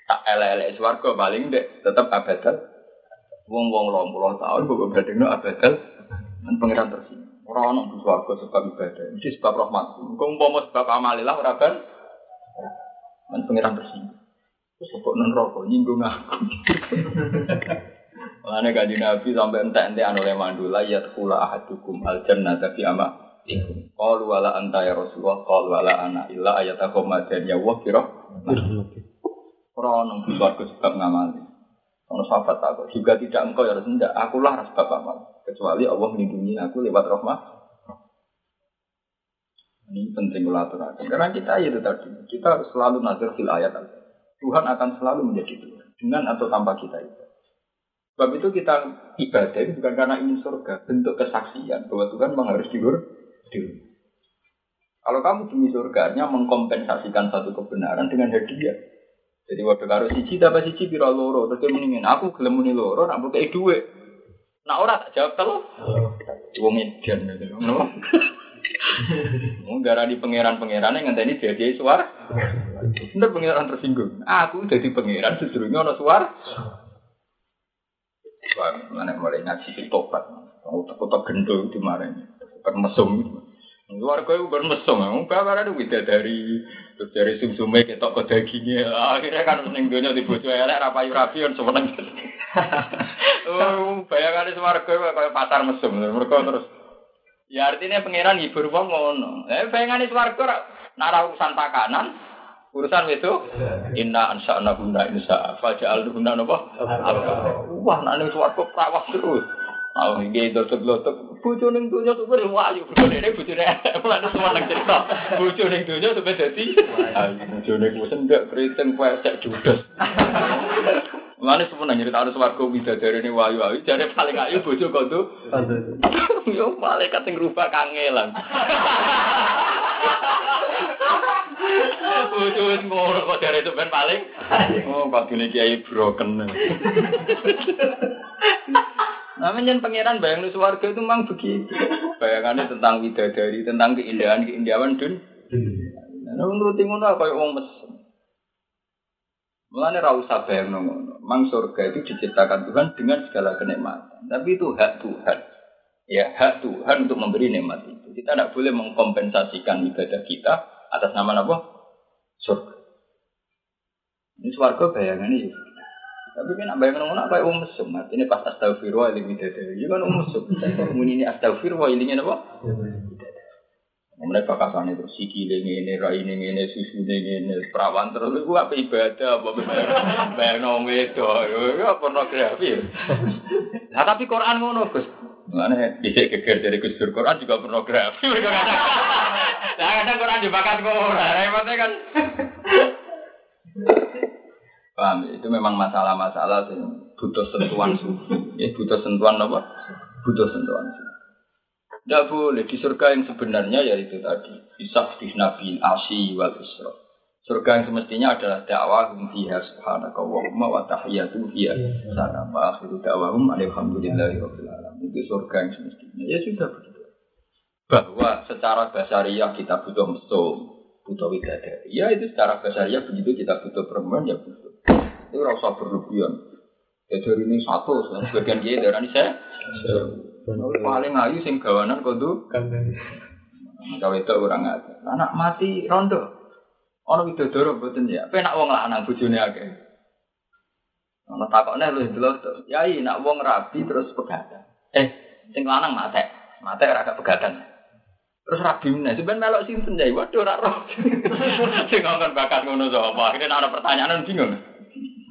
Tak elek-elek paling ndek tetep abadal. Wong-wong 80 tahun kok badengno abadal men pangeran tersinggung. Ora ono suwarga sebab ibadah, mesti sebab rahmat. Kok umpama sebab amalilah ora Kan pengiran tersinggung. Terus kok non rokok nyinggung aku. [laughs] Makanya kaji Nabi sampai entek-entek anu mandula ya kula ahadukum al jannah tapi ama Qalu wala anta ya Rasulullah qalu wala ana illa ayatakum dan ya wa kira. Ora nang swarga sebab ngamali. Ono sahabat aku juga tidak engkau ya Rasulullah, akulah sebab amal. Kecuali Allah melindungi aku lewat rahmat ini penting aturakan. Karena kita itu tadi, kita harus selalu nazar fil ayat. Tuhan akan selalu menjadi Tuhan. Dengan atau tanpa kita itu. Sebab itu kita ibadah itu bukan karena ingin surga. Bentuk kesaksian bahwa Tuhan memang harus diur. Kalau kamu demi surganya mengkompensasikan satu kebenaran dengan hadiah. Jadi waktu karo siji dapat siji piro loro terus dia mendingin aku gelem muni loro nak kayak duit. Nah ora tak jawab telu. Wong edan gitu. Gara di pangeran-pangeran yang ngenteni jadi suar. Bener pangeran tersinggung. Aku jadi pangeran justru ini ada suar. Wah, mana mulai ngaji tobat. Mau takut gendul di mana. Kan mesum. Luar kau bermesum, mau kabar ada wida dari dari sum sume ketok ke dagingnya. Akhirnya kan seneng dunia di bojo elek rapayu rapion semeneng. [laughs] Oh, bayangan di suar kau kayak pasar mesum. Mereka terus Ya artinya pangeran hibur wong ngono. Eh bayangane swarga nara urusan pakanan, urusan itu inna ansa'na guna insa faja'al guna napa? Wah ning swarga prawas terus. Mau nggih dotok-dotok bojo ning donya tuh beri wayu bojone ne bojone mulane semua nang cerita. Bojo ning donya tuh dadi ayo bojone ku sendek kriting pesek judes. Mulane sepunan nyerita harus warga bidadari ini wayu-wayu, jadi paling ayu bojo kok tuh. Yo malaikat sing rubah kangelan. Bojo wis ngono kok dari itu ben paling. Oh, badune kiai broken. Namanya pangeran bayang warga itu memang begitu. Bayangannya tentang bidadari, tentang keindahan keindahan dun. Nah, menurut ngono apa yang mesum. Mulane ra usah bayangno ngono. Mang surga itu diciptakan Tuhan dengan segala kenikmatan. Tapi itu hak Tuhan. Ya, hak Tuhan untuk memberi nikmat itu. Kita tidak boleh mengkompensasikan ibadah kita atas nama apa? Surga. Ini swarga bayangan ini. Tapi kan bayangan ngono apa wong mesum. Artinya pas astagfirullah ini bidadari. Ya kan wong mesum. Muni ini astagfirullah ini apa? Mereka kasane terus sikile ngene, raine ngene, susune ngene, perawan terus iku apa ibadah apa bayang nang wedok. Ya pornografi. Nah tapi Quran ngono, Gus. Mana bisa geger dari Gus Quran juga pornografi. Nah kadang Quran dibakat ora. Repotnya kan. Paham, itu memang masalah-masalah butuh sentuhan sufi. Ya, butuh sentuhan apa? Butuh sentuhan sufi. Tidak boleh di surga yang sebenarnya yaitu tadi Isaf di Nabi Asi wal Isra. Surga yang semestinya adalah dakwah fiha subhanaka wa umma wa tahiyatu fiha salam wa akhiru da'wahum alhamdulillahi rabbil alamin. Itu surga yang semestinya. Ya sudah begitu. Bahwa secara basariah kita butuh mesum, butuh widadari. Ya itu secara basariah begitu kita butuh perempuan ya butuh. Itu rasa berlebihan. Ya dari ini satu, sebagian dia dari ini saya. Paling ayu sing gawanan kudu. Gawe itu orang ada. Anak mati rondo. Ono widodoro mboten ya. Penak wong lanang bojone akeh. Ono takokne lho delok to. Yai nak wong rabi terus pegatan. Eh, sing lanang mate. Mate ora gak pegatan. Terus rabi meneh, sampean melok sinten yai? Waduh ora roh. [laughs] Sing ngomong bakat ngono sapa? Akhirnya ana pertanyaan bingung.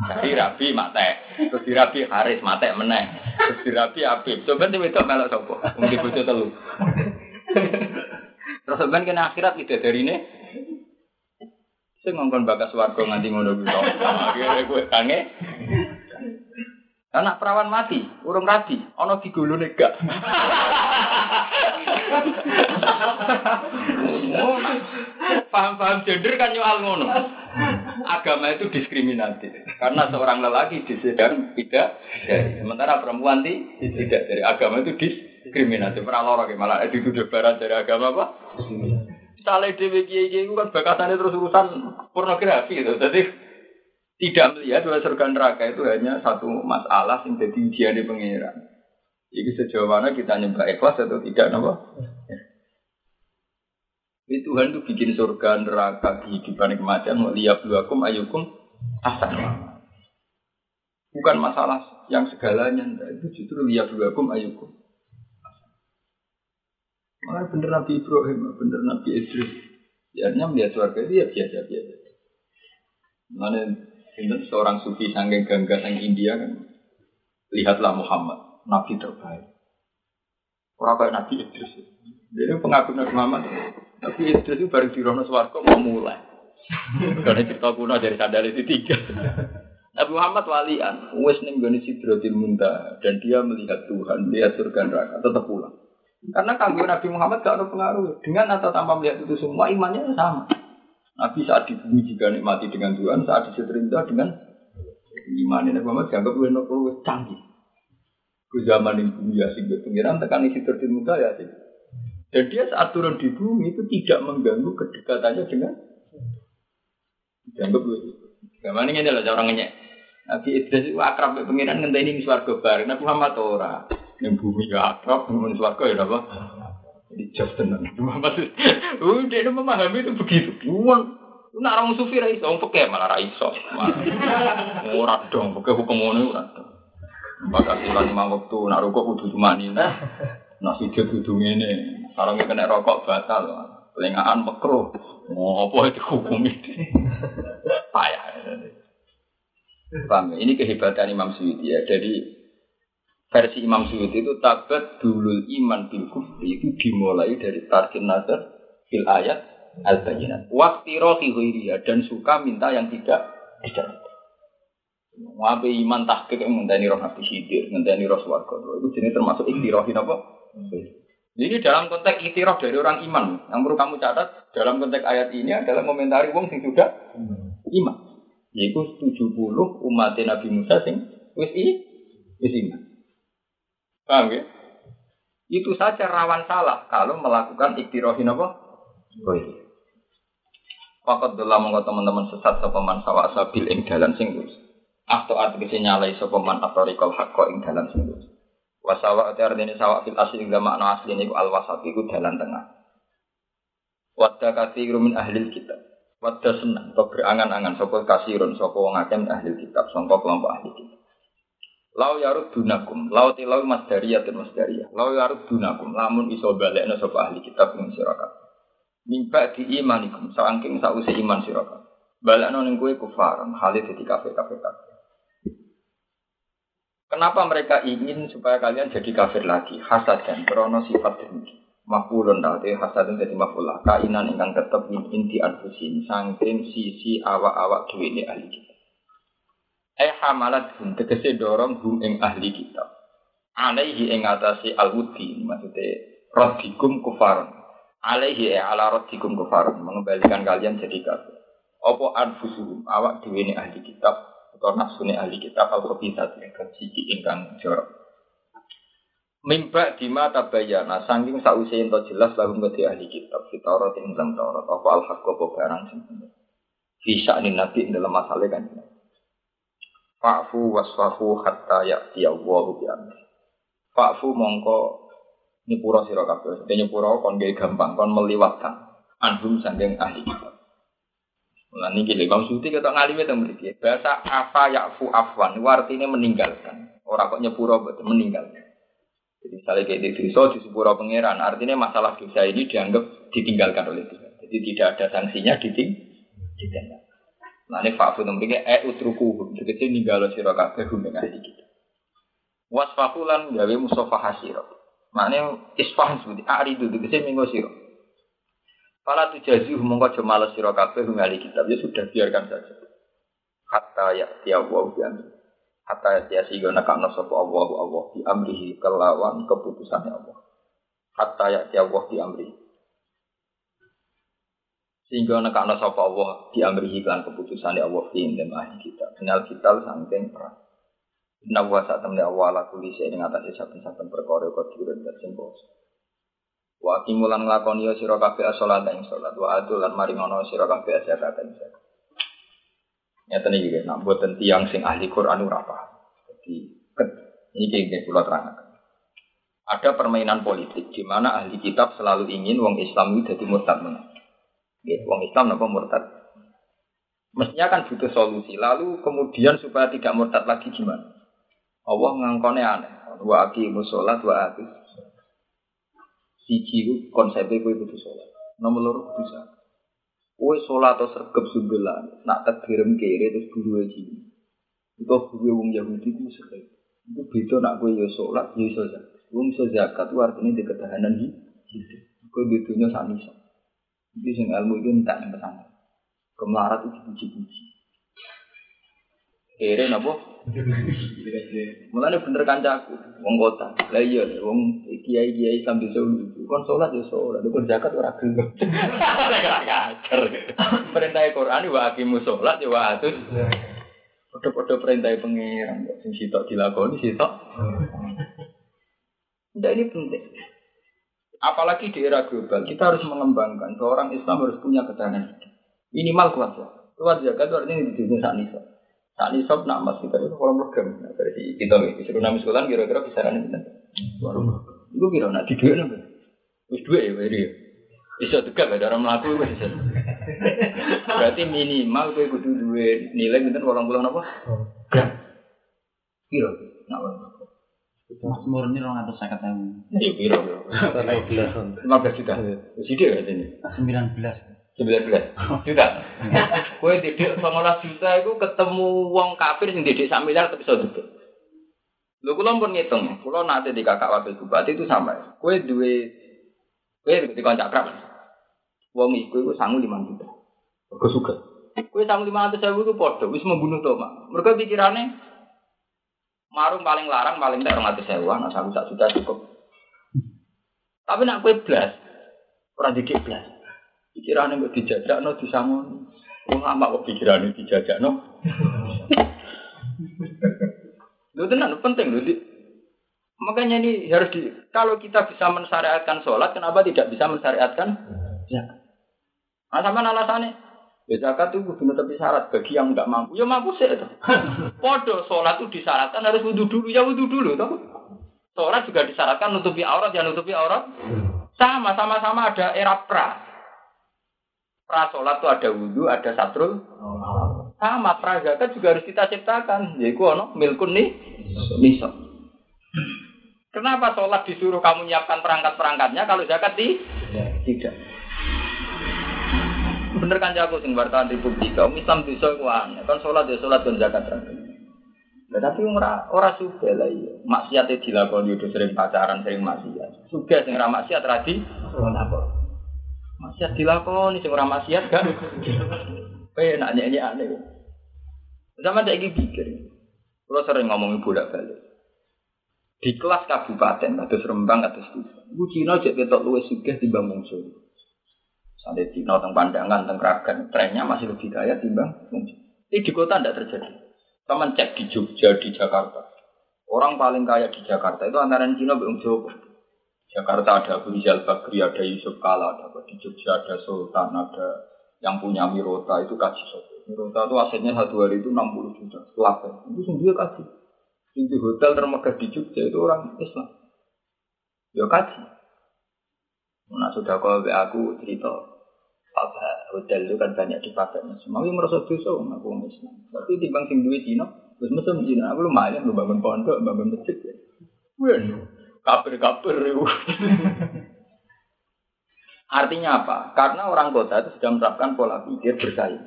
Dari rabi mate, terus dirabi haris mate meneh, dirabi abib. Coba tuh itu melok sopo, mungkin bocah telu. Terus sebenarnya kena akhirat tidak dari ini. Saya ngomong bakas warga nganti ngono gitu. Akhirnya gue kange. Anak perawan mati, urung rabi, ono digulu nega. Paham-paham gender kan nyoal ngono. Agama itu diskriminatif karena seorang lelaki disedang tidak dari sementara perempuan tidak dari agama itu diskriminatif. Pernah lorong malah dituduh barat dari agama apa? Sale dewi kiai kiai itu kan bakatannya terus urusan pornografi gitu. Jadi tidak melihat bahwa surga neraka itu hanya satu masalah yang jadi ujian di pengiran. Jadi sejauh mana kita nyembah ikhlas atau tidak? Ini Tuhan itu bikin surga, neraka, kehidupan kematian, mau lihat ayukum asan. Bukan masalah yang segalanya, itu justru lihat akum ayukum. Makanya bener Nabi Ibrahim, bener Nabi Idris. Biarnya melihat itu ya biasa-biasa. Mana ini seorang sufi sanggeng gangga sang India kan, lihatlah Muhammad, Nabi terbaik. Orang kayak Nabi Idris. Dia pengaku Nabi Muhammad. Nabi Idris itu baru di Rono Swarko mau mulai. Karena cerita kuno dari sandal itu tiga. Nabi Muhammad walian, wes ning gone Sidratil Muntaha dan dia melihat Tuhan, melihat surga neraka, tetap pulang. Karena kanggo Nabi Muhammad gak ada pengaruh. Dengan atau tanpa melihat itu semua imannya sama. Nabi saat di bumi juga nikmati dengan Tuhan, saat di seterinda dengan iman. Nabi Muhammad dianggap lebih nopo canggih. Ke zaman yang bumi ya sih pengiran tekan isi tertimuta ya sih. Dan dia saat turun di bumi itu tidak mengganggu kedekatannya dengan dianggap begitu. Gimana ini adalah orang ngenyek. Nabi Idris itu akrab dengan pengiran ngenteni swarga bareng. Nabi Muhammad ora. Yang bumi ya akrab, ngomong swarga ya apa? Jadi just tenan. Muhammad uh, [laughs] dia memahami itu begitu. Bukan Nak orang sufi ra iso, wong malah ra iso. Ora dong, peke hukum ngono ora dong. Bakal sulan lima waktu, nak rokok kudu cuma ini. Nak sujud kudu ngene. Kalau kena rokok batal. Pelengahan makro. Mau apa itu hukum itu? Payah. Paham ya? Ini kehebatan Imam Suyuti ya. Jadi versi Imam Suyuti itu tabat dulul iman bil kufri itu dimulai dari tarkin nazar fil ayat al bayinat. Waktu rohi dan suka minta yang tidak tidak. Wabe iman tahqiq yang ngenteni roh nabi sidir, ngenteni roh swarga. Itu jenis termasuk iktirohin apa? Ini dalam konteks iktiroh dari orang iman. Yang perlu kamu catat dalam konteks ayat ini adalah komentari wong sing sudah iman. Yaitu 70 umat Nabi Musa sing wis i wis iman. Paham ya? Itu saja rawan salah kalau melakukan iktirohin apa? Iya. Fakat dalam teman-teman sesat sepaman sawak sabil ing dalan sing lurus. Atau artisi nyalai sopeman atau rikol hakko ing dalam sing lurus. Wasawa itu artinya sawak fil asli ing makna asli niku al wasat iku dalan tengah. Wadda kathirun min ahli kitab. Wadda senang atau berangan-angan sapa kasirun sapa wong akeh ahli kitab sangka kelompok ahli kitab. Lau yarud dunakum, lau tilau masdariyah dan masdariyah. Lau yarud dunakum, lamun iso balekna sapa ahli kitab ing sira Mimpa di imanikum, saangking sausi iman sira kabeh. Balekno ning kowe kufaran, halid dadi kafir-kafir kabeh. Kenapa mereka ingin supaya kalian jadi kafir lagi? Hasad dan krono sifat dengki. Mafulun tadi hasad jadi mafulah. Kainan ingkang tetap min inti anfusin. Sangkin sisi awak-awak duwe ini ahli kita. Eh hamalat hum tegese dorong hum ing ahli kita. Alaihi ing atasi al-wudi. Maksudnya radikum kufarun. Alaihi ya ala radikum kufarun. Mengembalikan kalian jadi kafir. Apa anfusuhum awak dhewe ahli kitab atau nafsune ahli kitab al khabithat ingkang siji ingkang jorok. Mimba dima tabayana saking sause ento jelas lagu ngedi ahli kitab fitarat ing dalam Taurat apa al haqq apa barang sing bener. Fi nabi dalam masalah kan. Fa'fu wasfahu hatta ya'ti Allahu bi amri. Fa'fu mongko nyepuro sira kabeh. Nyepuro kon gampang kon meliwatkan anhum saking ahli kitab. Nah ini gini, Bang Suti kata ngalime tentang mriki. Bahasa apa yakfu afwan, itu artinya meninggalkan. Orang kok nyepuro meninggalkan. Jadi misalnya kayak di desa di sepuro pangeran, artinya masalah dosa ini dianggap ditinggalkan oleh Tuhan. Jadi tidak ada sanksinya ditinggalkan. Nah ini fa'fu mriki e utruku, tegese ninggalo sira kabeh hum ing ahli kita. Wasfahulan gawe musofa hasira. Maknanya isfah seperti aridu tegese minggu sira. Fala tujazi mongko aja males sira kabeh ngali kitab ya sudah biarkan saja. Hatta ya tiya wa bi. Hatta ya tiya sing nekakno sapa Allah Allah bi amrihi kelawan keputusannya Allah. Hatta ya tiya wa bi amri. Sehingga nekakno sapa Allah bi amrihi kan keputusannya Allah fi indem kita. Kenal kita sangking perang. Inna wa sa'tamni Allah ala kulli syai'in ngatasi saben-saben perkara kok dirun dan sing Wa kimulan nglakoni ya kabeh salat ing salat wa adu lan maringono sira kabeh zakat ing. Nyata iki guys, nak boten tiyang sing ahli Quran paham. Jadi ini iki kula terangaken. Ada permainan politik di mana ahli kitab selalu ingin wong Islam itu jadi murtad menang. Ya, wong Islam napa murtad? Mestinya kan butuh solusi. Lalu kemudian supaya tidak murtad lagi gimana? Allah ngangkone aneh. Wa aqimus sholat wa atus Siji konsepnya kue kudu sholat. Nomor loro zakat. Kue sholat atau sergap sumbelan, nak terkirim kiri terus guru aja. Itu guru wong Yahudi itu sekali. Itu beda nak kue yo sholat, yo iso zakat. Wong iso zakat itu artinya di ketahanan hidup. Kue bedanya sak. Itu sing ilmu itu entah yang ke sana. Kemelarat itu dipuji-puji. Kere napa? Mulane bener kancaku, wong kota. Lah iya, wong kiai-kiai sambil dulu. Kon salat ya salat, kon zakat ora gelem. Perintah Quran wa aqimu salat ya wa atus. Padha-padha perintah pengiran sing sitok dilakoni sitok. Ndak ini penting. Apalagi di era global, kita harus mengembangkan seorang Islam harus punya ketahanan. Minimal kuat ya. Kuat zakat itu artinya di dunia saat ini sob nak mas kita itu kalau mergem. Nah, dari kita disuruh nama sekolah kira-kira kisaran ini. Itu kira nak di dua nih. Wis dua ya beri. Bisa tegak ada orang melaku bisa. Berarti minimal tuh kudu dua nilai mungkin orang bulan apa? Kira. Nak Mas murni orang atas saya katakan. Iya kira. Lima belas juta. Sidik ya ini. Sembilan belas. 19 [laughs] juta. Kowe didik 15 juta itu ketemu wong kafir sing didik sak miliar tapi iso didik. Lho kula pun ngitung, kula nanti di kakak wakil bupati itu sama. Kowe duwe kowe di kancak krap. Wong iku iku sangu 5 juta. Kok suka. Kowe sangu 500 ribu itu padha wis membunuh to, Mak. Mereka pikirane marung paling larang paling tak 200 sewu, nah sangu sak juta cukup. Tapi nak kowe blas, ora didik blas. Pikirannya kok dijajak no disangon. Wong amak kok pikirannya dijajak no. Lu tenan penting lu di. Makanya ini harus di kalau kita bisa mensyariatkan sholat, kenapa tidak bisa mensyariatkan zakat? Nah, sama alasannya, ya zakat itu kudu tapi syarat bagi yang nggak mampu. Ya mampu sih itu. [laughs] Podo sholat itu disyaratkan harus wudhu dulu, ya wudhu dulu toh. Sholat juga disyaratkan nutupi aurat, ya nutupi aurat. Sama, sama-sama ada era pra. Pra sholat itu ada wudhu, ada satrul. Sama pra zakat juga harus kita ciptakan. Yaitu ono milkun nih nisa. Kenapa sholat disuruh kamu nyiapkan perangkat-perangkatnya kalau zakat di? Tidak. Bener kan jago sing wartawan di publik. Kaum Islam bisa kuan. Kan sholat ya sholat dan zakat. Nah, tapi ora ora suka lah iya. Maksiatnya dilakoni udah sering pacaran, sering maksiat. Suka sing ora maksiat radi. Lapor. Maksiat dilakoni sing ora maksiat kan. Penak nyanyi aneh. Zaman saya pikir. Kalau sering ngomongin bolak balik. Di kelas kabupaten, kados Rembang, kados Tuban. Iku Cina cek ketok luwes sugih timbang mungsu. Sampai Cina teng pandangan, teng Kragan, trennya masih lebih kaya timbang mungsu. Ini di kota tidak terjadi. Teman cek di Jogja, di Jakarta. Orang paling kaya di Jakarta itu antara Cina dan Jawa. Jakarta ada Abu Rizal Bakri, ada Yusuf Kala, ada di Jogja ada Sultan, ada yang punya Mirota itu kaji sopo. Mirota itu asetnya satu hari itu 60 juta. Selapa itu sendiri kaji. Di hotel termegah di Jogja itu orang Islam. Ya kaji. Nah sudah kau aku cerita apa hotel itu kan banyak dipakai Mau yang merasa dosa aku orang Islam. Tapi di bang sing duit Cina, terus mesum Cina aku lumayan lu bangun pondok, bangun masjid ya. Wih, kapir-kapir itu. [laughs] Artinya apa? Karena orang kota itu sudah menerapkan pola pikir bersaing.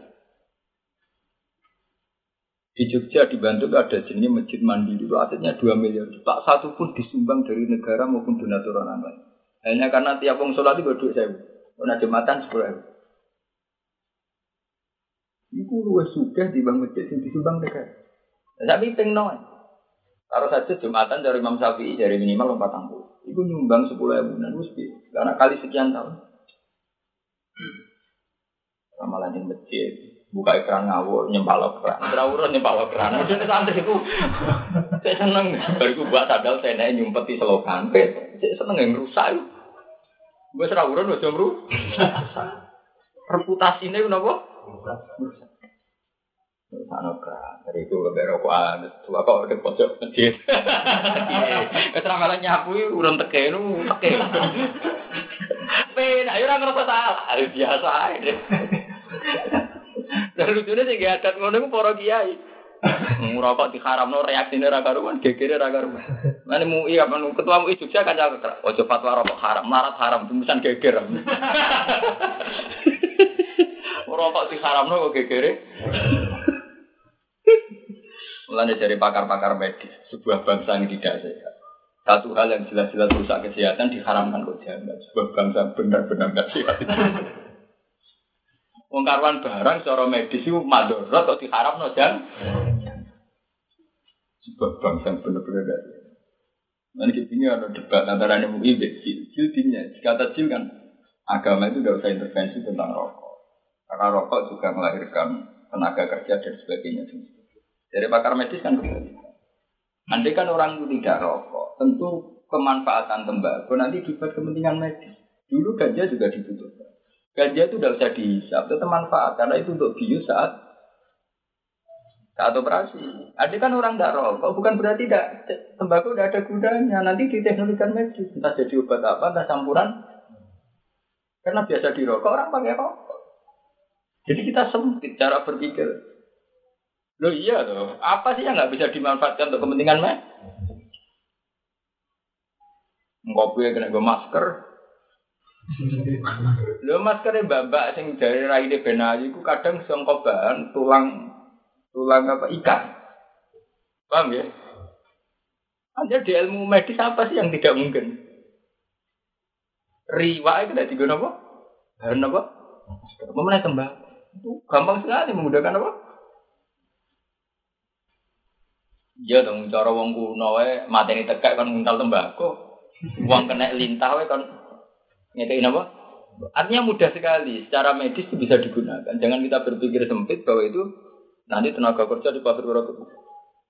Di Jogja di Bandung ada jenis masjid mandiri itu asetnya 2 miliar. Tak satu pun disumbang dari negara maupun donatur orang lain. Hanya karena tiap orang sholat itu berdua saya. Karena jembatan sepuluh ribu. Iku luwes sudah di bang masjid yang disumbang negara. Tapi tengno. Taruh saja jumatan dari Imam Syafi'i dari minimal empat puluh. Iku nyumbang sepuluh ribu dan Karena kali sekian tahun. Ramalan yang masjid, buka ekran ngawur nyempal keran terawuran nyempal keran udah santri itu saya seneng. Baru buat sadal saya naik nyumpet di selokan. Saya seneng yang rusak gue terawuran udah jam reputasi ini kenapa Sana keran dari itu lebih rokok ada tua kok udah pojok [laughs] masjid keterangan nyapu urun teke nu teke Pena, ayo orang ngerasa salah, biasa aja. Dan lucunya sih gak ada ngono para kiai. Ngerokok di haram no reaksinya raga rumah, gegere raga rumah. Mana MUI apa ketua MUI Jogja kan jaga keras. Ojo fatwa rokok haram, marat haram, tembusan geger. [laughs] Rokok di haram no kok. Mulanya dari pakar-pakar medis, sebuah bangsa yang tidak sehat. Satu hal yang jelas-jelas rusak kesehatan diharamkan kok jangan. Sebuah bangsa benar-benar tidak sehat. Wong karuan barang secara medis itu madorot atau diharap no jang. Sebab bangsa yang benar-benar dari. Nanti ini ada debat antara MUI dan Jil. Jil Jika Jil kan agama itu tidak usah intervensi tentang rokok. Karena rokok juga melahirkan tenaga kerja dan sebagainya. Dari pakar medis kan begitu. Andai kan orang itu tidak rokok, tentu kemanfaatan tembakau nanti dibuat kepentingan medis. Dulu ganja juga dibutuhkan. Ganja itu tidak usah dihisap, itu manfaat karena itu untuk bius saat saat operasi. Ada kan orang tidak rokok, bukan berarti tidak tembakau tidak ada gunanya. Nanti di teknologi medis, entah jadi obat apa, entah campuran. Karena biasa dirokok orang pakai rokok. Jadi kita sempit cara berpikir. Loh iya loh, apa sih yang nggak bisa dimanfaatkan untuk kepentingan medis? Ngopi kena gue masker, Lho maskere mbak-mbak sing dari raine ben ayu iku kadang sangka bahan tulang tulang apa ikan. Paham ya? Hanya di ilmu medis apa sih yang tidak mungkin? Riwa itu tidak digunakan apa? Bahan apa? Memenai tembak. Gampang sekali memudahkan apa? Iya dong, cara wong kuno wae mateni tekak kan nguntal tembakau. Wong kena lintah wae kan Ngekei apa? Artinya mudah sekali, secara medis itu bisa digunakan. Jangan kita berpikir sempit bahwa itu nanti tenaga kerja di pabrik rokok.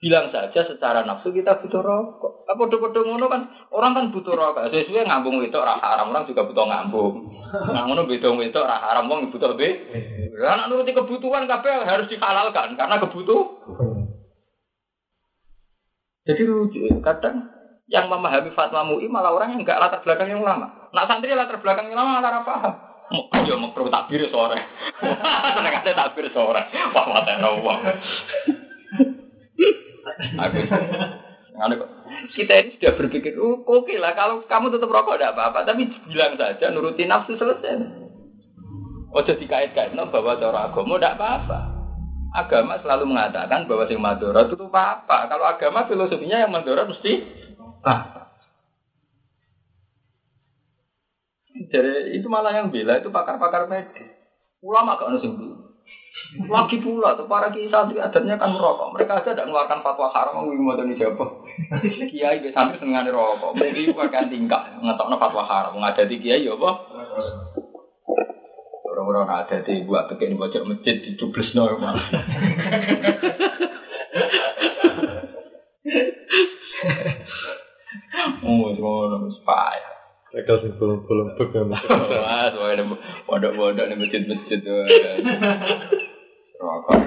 Bilang saja secara nafsu kita butuh rokok. Apa bodoh-bodoh ngono kan orang kan butuh rokok. Sesuai ngambung itu rah haram orang juga butuh ngambung. Nah ngono beda itu rah haram orang butuh be. Anak nuruti kebutuhan kabeh harus dihalalkan karena kebutuh. Jadi lucu kadang yang memahami fatwa MUI malah orang yang enggak latar belakang yang lama. Nak santri latar belakang yang lama malah paham. Yo mau perlu takbir sore. [laughs] Seneng ada takbir sore. Wah mata wah. Aku. Kita ini sudah berpikir, oh, oke lah kalau kamu tetap rokok tidak apa-apa, tapi bilang saja nuruti nafsu selesai. Ojo dikait-kait no, bahwa cara agama tidak apa-apa. Agama selalu mengatakan bahwa yang madorot itu apa-apa. Kalau agama filosofinya yang madorot mesti Ah. Jadi itu malah yang bela itu pakar-pakar medis. Ulama gak ono sing Lagi pula tuh para kiai santri adatnya kan merokok. Mereka aja tidak mengeluarkan fatwa haram mau mau dari siapa. [laughs] Kiai be santri senengane rokok. Mungkin itu akan tingkah ngetokno fatwa haram. Ngadati kiai ya apa? Orang-orang ada di buat tekan di pojok masjid dicubles normal. [laughs] Oh, ngono wis Tekel sing bolong-bolong bek ya. [laughs] Wah, soalnya pondok-pondok di masjid-masjid tuh. Rokok.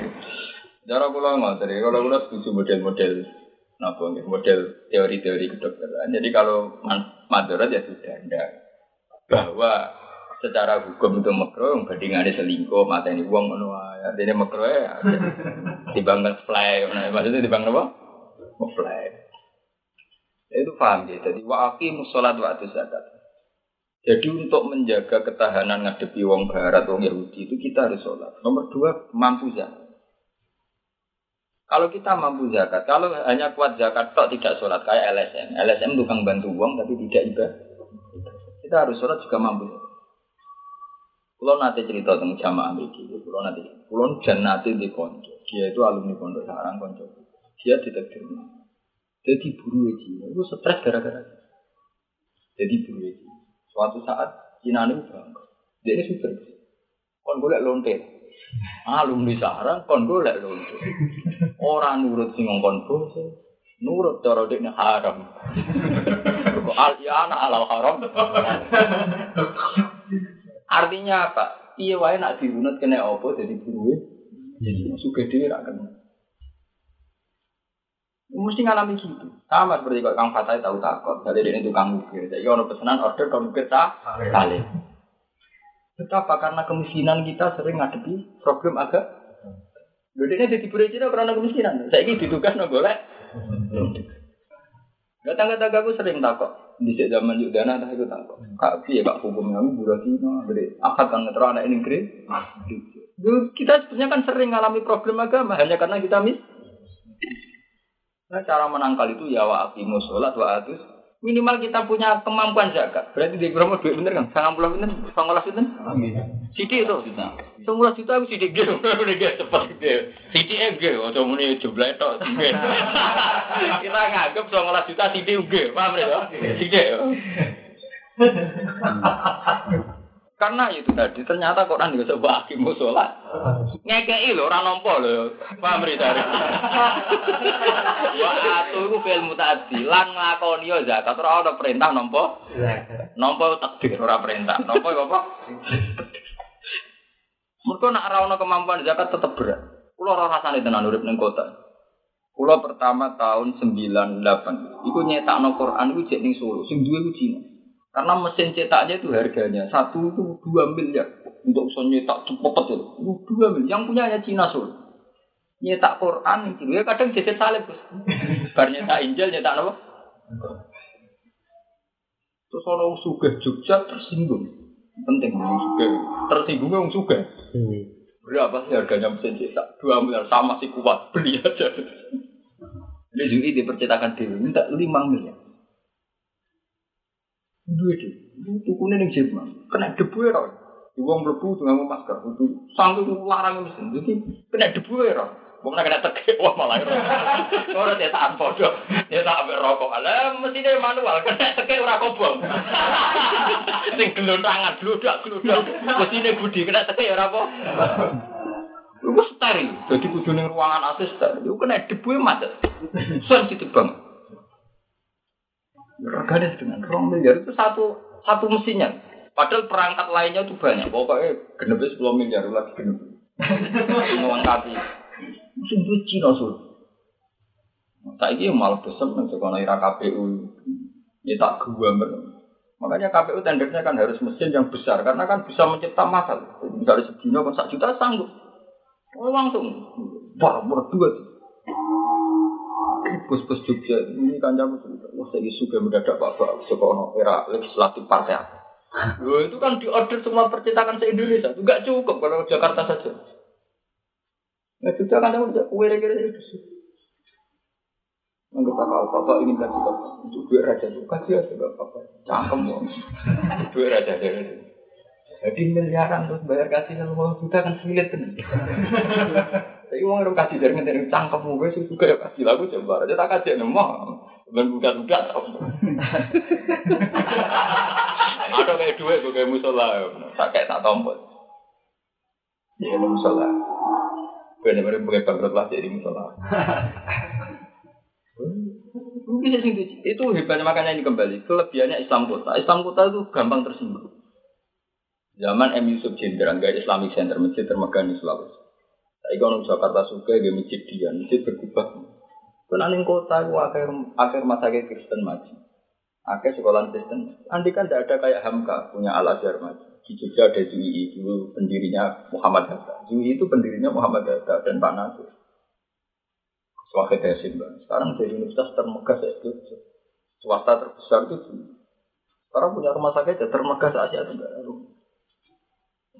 Cara kula ngoten kalau kula setuju model-model napa model teori-teori kedokteran. Jadi kalau madarat ya sudah ndak bahwa secara hukum itu makro bandingannya selingkuh mata ini uang ngono. Artinya makro ya [laughs] dibangkan fly maksudnya dibangkan apa? Fly. Itu paham ya. Jadi wa aqimus sholat wa zakat. Jadi untuk menjaga ketahanan ngadepi wong barat, wong Yahudi itu kita harus sholat. Nomor dua, mampu zakat. Kalau kita mampu zakat, kalau hanya kuat zakat tok tidak sholat kayak LSM. LSM tukang bantu uang tapi tidak ibadah. Kita harus sholat juga mampu. Kulo nanti cerita tentang jamaah mriki. Kulo nanti, kulo jan nanti di konco. Dia itu alumni pondok sarang konco. Dia ditegur. Jadi buru Cina, itu stres gara-gara. Jadi buru Cina. Suatu saat Cina ini bangga. Dia ini super. Kon golek lonte. Alumni sarang kon golek lonte. Orang nurut sing ngongkon bose. Nurut cara dekne haram. Kok al anak alal haram. Artinya apa? Iya wae nak dirunut kena apa jadi buruwe. Suge dhewe ra kena. Mesti ngalami gitu. Sama seperti kok Kang Fatai tahu takut. Jadi dia tukang ukir. Jadi ono pesanan order kang ukir tak kali. Betapa karena kemiskinan kita sering ngadepi problem agak. Lho ini jadi buru Cina karena kemiskinan. Saya ini ditugas golek. Datang-datang aku sering takut. Di zaman Yudana tak itu takut. Kak piye kak hukum kami buru Cina. Jadi akad kan ngetro anak ini kiri. Kita sebenarnya kan sering ngalami problem agama hanya karena kita mis. Nah, cara menangkal itu ya wa aqimus sholat wa atus. Minimal kita punya kemampuan zakat. Berarti di berapa duit bener kan? Sangat puluh bener, sangat bener. Sidik itu. Semula juta aku sidik gitu. Udah gak cepet gitu. Sidik ege. Ojo muni jumlah itu. [laughs] Kita nganggep sangat juta sidik ege. Paham ya? Sidik. [laughs] Karena itu tadi ternyata Quran juga sebab akimu sholat. Ngekei lho orang nompo lho. Paham berita Wa atu iku fil mutadi lan nglakoni yo zakat ora ana perintah nompo. Nompo takdir ora perintah. Nompo apa? Mergo nak ana kemampuan zakat tetep berat. Kulo ora rasane tenan urip ning kota. Kulo pertama tahun 98. Iku nyetakno Quran iku jek ning Solo. Sing duwe ku Cina. Karena mesin cetaknya itu harganya satu itu dua miliar untuk bisa nyetak cepet itu dua miliar. Yang punyanya Cina Solo. Nyetak Quran itu ya kadang jadi salib bos. [laughs] Bar nyetak Injil nyetak apa? Terus orang Jogja tersinggung. Penting orang suga. Tersinggungnya orang suga. Berapa sih harganya mesin cetak? Dua miliar sama si kuat beli aja. Ini juga dipercetakan dewi minta lima miliar. Duit itu, tukunya ning Jerman, kena debu ya, Ron. Di wong mlebu dengan masker, itu sangking larang mesin, jadi kena debu ya, Ron. Wong nak kena tekek, wah malah Ora cetak podo, cetak ambek rokok. Lah mesine manual, kena tekek ora kobong. Sing gelontangan, glodak-glodak. Mesine budi kena tekek ora apa. Iku steril, jadi kudu ning ruangan AC steril. Iku kena debu ya macet. Sensitif banget. Reganya dengan rong miliar itu satu satu mesinnya. Padahal perangkat lainnya itu banyak. Pokoknya genep 10 miliar lagi genep. Melengkapi. Mesin itu Cina. Tak ini malah besar nih sekolah KPU. Ya tak gua Makanya KPU tendernya kan harus mesin yang besar karena kan bisa mencipta masal. Misalnya segini kan sak juta sanggup. Oh langsung. Wah, berdua. Bos-bos Jogja ini kan jago cerita. Wah, saya suka mendadak bapak sekolah era legislatif partai. [laughs] Loh, itu kan diorder semua percetakan se Indonesia. Itu nggak cukup kalau Jakarta saja. Nah, Jogja kan jago kue kira itu. Anggap akal bapak ingin kasih bapak untuk duit raja itu kasih aja gak apa-apa. Cangkem dong. [laughs] Duit raja dari Jadi miliaran terus bayar kasih 50 juta kan sulit kan. [laughs] Tapi uang kasih dari ngenteni cangkem gue sih suka ya kasih lagu coba aja tak kasih nemah. Dan buka-buka Ada kayak duit gue kayak musola, tak kayak tak tombol. Ya musola. Benar-benar pakai bangkrut lah jadi musola. Mungkin itu hebatnya makanya ini kembali kelebihannya Islam kota. Islam kota itu gampang tersinggung. Zaman M Yusuf Jenderal gaya Islamic Center masjid termegah di Sulawesi. Saya kalau Jakarta suka gaya masjid dia, masjid berkubah. Kenaling kota itu akhir akhir masa Kristen maju. Akhir sekolah Kristen. Andi kan tidak ada kayak Hamka punya Al Azhar maju. Di Jogja ada ZUI dulu pendirinya Muhammad Hatta. ZUI itu pendirinya Muhammad Hatta dan Pak Nasir. Swahid Yasin. Sekarang dari universitas termegah se Jogja. Swasta terbesar itu. Sekarang punya rumah sakit ya termegah se Asia Tenggara.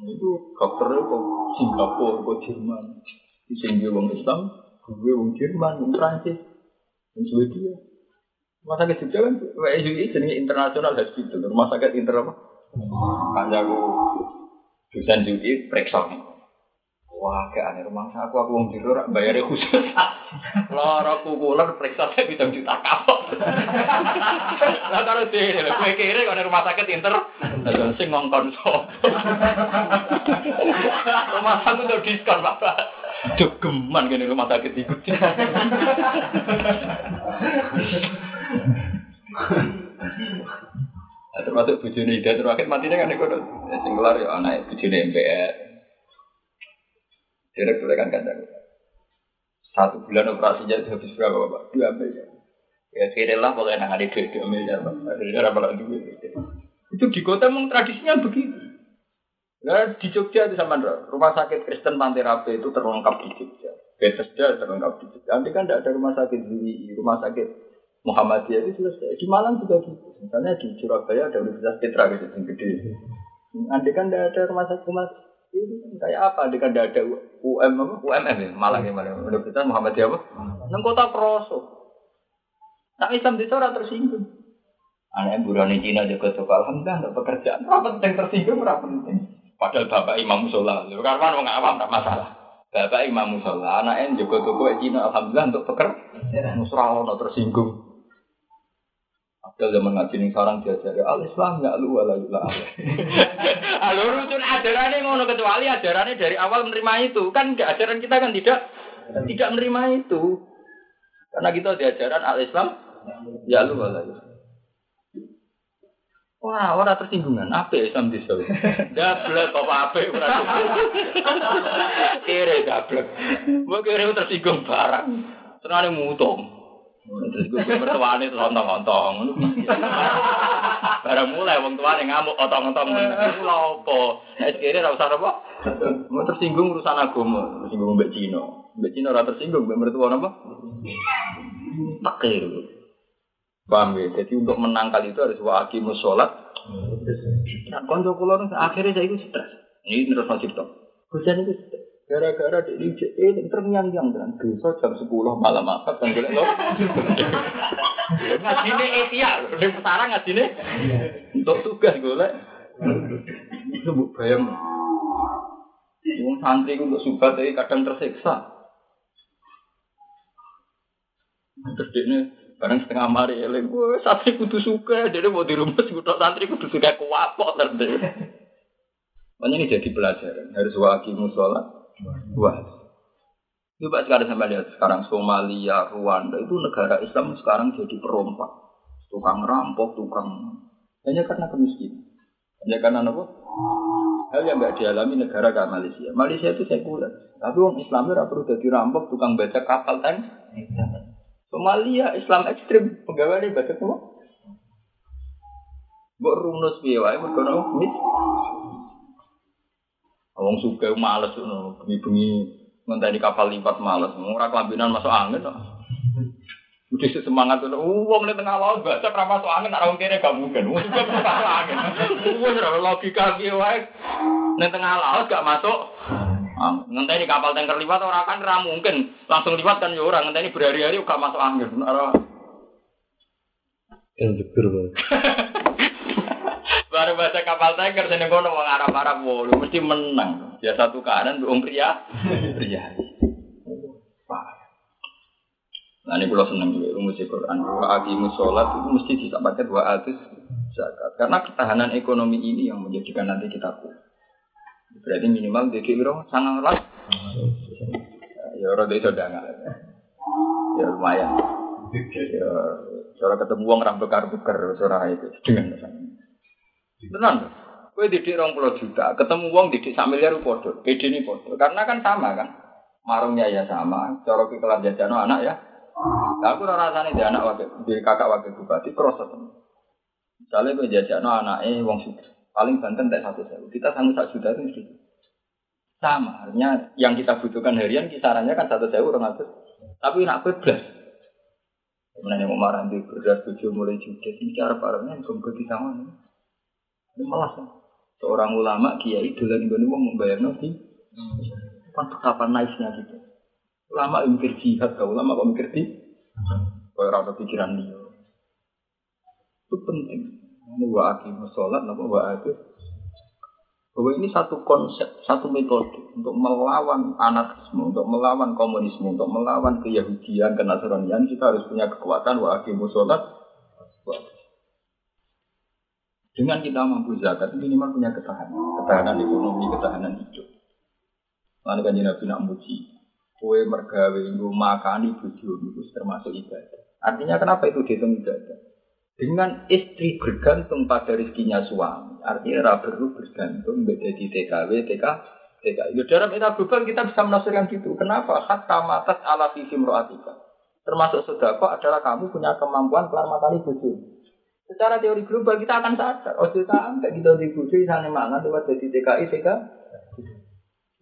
Itu dokternya kok Singapura, kok Jerman. Di sini wong Islam, gue wong Jerman, wong Prancis, wong Swedia. Rumah sakit Jogja kan, WSUI jenis internasional hospital, rumah sakit inter apa? Kanjaku dosen UI periksa Wah, kayak aneh rumah aku aku jero rak bayarnya khusus. Lara kukulan periksa saya bisa juta kapok. Karo dhewe lho, kowe kira kok rumah sakit inter sing ngongkon sapa? Rumah sakit udah diskon, Bapak. Jogeman kene rumah sakit iku. Nah, termasuk bujune Ida terakhir matinya kan ikut sing kelar ya anak bujune MPR. Direktur kan kandang. Satu bulan operasinya itu habis berapa Bapak? Dua miliar. Ya kira lah kalau enak ada duit dua miliar Pak. Akhirnya apa duit. Itu di kota memang tradisinya begitu. Nah, di Jogja itu sama rumah sakit Kristen Pantai Rabe itu terlengkap di Jogja. Bethesda terlengkap di Jogja. Nanti kan tidak ada rumah sakit di rumah sakit Muhammadiyah itu selesai. Di Malang juga gitu. Misalnya di Surabaya ada Universitas Petra gitu yang gede. Nanti kan tidak ada rumah sakit rumah itu kan kayak apa? Kan tidak ada UM apa? UMM ya Malang ya Malang. Universitas Muhammadiyah apa? Nang kota Kroso. Nah Islam di sana tersinggung. Anak burani Cina juga tuh alhamdulillah untuk pekerjaan. Apa penting tersinggung? Apa penting? Padahal bapak imam musola, lu karena orang awam tak masalah. Bapak imam musola, anaknya juga toko Cina, alhamdulillah untuk pekerjaan. Musrah ono tersinggung. Padahal zaman ngaji ning sarang diajari al Islam ya lu wala yula. [laughs] Alur rusun ajarannya ngono kecuali ajarannya dari awal menerima itu kan ajaran kita kan tidak tidak menerima itu. Karena kita diajaran al Islam ya lu wala yula. Wah, orang tersinggungan. Apa Islam di sana? Dablek apa apa? Kira dablek. Mau kira tersinggung barang. Senang mutung. Terus gue mertuane terus ontong-ontong. [laughs] Barang mulai wong tuane ngamuk otong-otong. Lha apa? Nek kira ora usah apa? Mau tersinggung urusan agama, tersinggung mbek Cina. Mbek Cina ora tersinggung mbek mertua apa? Takir. Paham ya? Jadi untuk menangkal itu harus wa aqimus sholat. Nah, kula nu akhirnya saya itu stres. Ini terus masih top. Hujan itu stres. Gara-gara di IJE ini terngiang-ngiang dengan besok jam 10 malam apa kan golek lo. [laughs] Ngajine etia, di petara ngajine untuk tugas golek. Itu bu bayang. Wong santri untuk subat ini kadang tersiksa. Terus dia bareng setengah mari eling, wah santri kudu suka, jadi mau di rumah sekutu santri kudu suka kuapok terus. Makanya ini jadi pelajaran, harus waki musola, wah. Coba sekarang sampai lihat sekarang Somalia, Rwanda itu negara Islam sekarang jadi perompak, tukang rampok, tukang hanya karena kemiskinan, hanya karena apa? Hal yang nggak dialami negara kayak Malaysia. Malaysia itu sekuler, tapi orang Islam itu perlu jadi rampok, tukang baca kapal tank. Somalia Islam ekstrim pegawai ini baca apa? Mbok runus piye wae mergo ono mis. Wong suka males ngono, bengi-bengi ngenteni kapal lipat males. Ora kelambinan masuk angin kok. Udah semangat tuh, wong di tengah laut baca ra masuk angin, ora wong kene gak mungkin. Wong juga masuk angin. Wong ora logika piye wae. Ning tengah laut gak masuk ngenteni kapal tanker liwat ora kan ora mungkin langsung liwat kan ya ora ngenteni berhari-hari gak masuk angin ora Yang jeger banget. [laughs] Baru baca kapal tanker sini kono wong Arab-Arab wolu mesti menang. Biasa tukaran wong pria. Pria. Nah ini kalau seneng juga rumus Quran. Wa aqimus sholat itu mesti bisa pakai dua atus zakat. Karena ketahanan ekonomi ini yang menjadikan nanti kita kuat. Berarti minimal di kiro sangat lah. Ya orang itu udah enggak. Ya lumayan. Ya, cara ketemu uang rambekar bekar suara itu dengan Tenang. Kue didik rong puluh juta, ketemu uang didik sak miliar pede ini podo. Karena kan sama kan, marungnya ya sama, cara kelas jajano anak ya. Nah, aku rasanya di anak wakil, di kakak wakil bupati proses. Misalnya gue jajakno anak eh wong suka, paling banten tak satu sewu. Kita sanggup satu juta itu sama. Artinya yang kita butuhkan harian kisarannya kan satu sewu orang ratus. Tapi nak belas. Kemudian yang mau marah di beras tujuh mulai juga ini cara parahnya belum ke malas. Seorang ulama kiai dolan gue mau membayar nanti. Kan betapa nice-nya gitu. Ulama mikir jihad, kau ulama kok mikir di? Kau rasa pikiran dia. Itu penting. Ini wa akimu sholat, nama wa Bahwa ini satu konsep, satu metode untuk melawan anarkisme, untuk melawan komunisme, untuk melawan keyahudian, kenasranian, kita harus punya kekuatan wa akimu sholat. Dengan kita mampu zakat, minimal punya ketahanan. Ketahanan ekonomi, ketahanan hidup. Lalu kan Nabi nak muji, kue mergawe nggo makani bojo itu termasuk ibadah. Artinya kenapa itu dihitung ibadah? Dengan istri bergantung pada rezekinya suami, artinya ra perlu bergantung beda di TKW, TK, TK. Ya dalam kita global kita bisa menafsirkan gitu. Kenapa? Hatta matas ala roatika. Termasuk sodako adalah kamu punya kemampuan kelar makani bojo. Secara teori global kita akan sadar. Oh sampai kita di bojo sana mangan lewat jadi TKI, TK.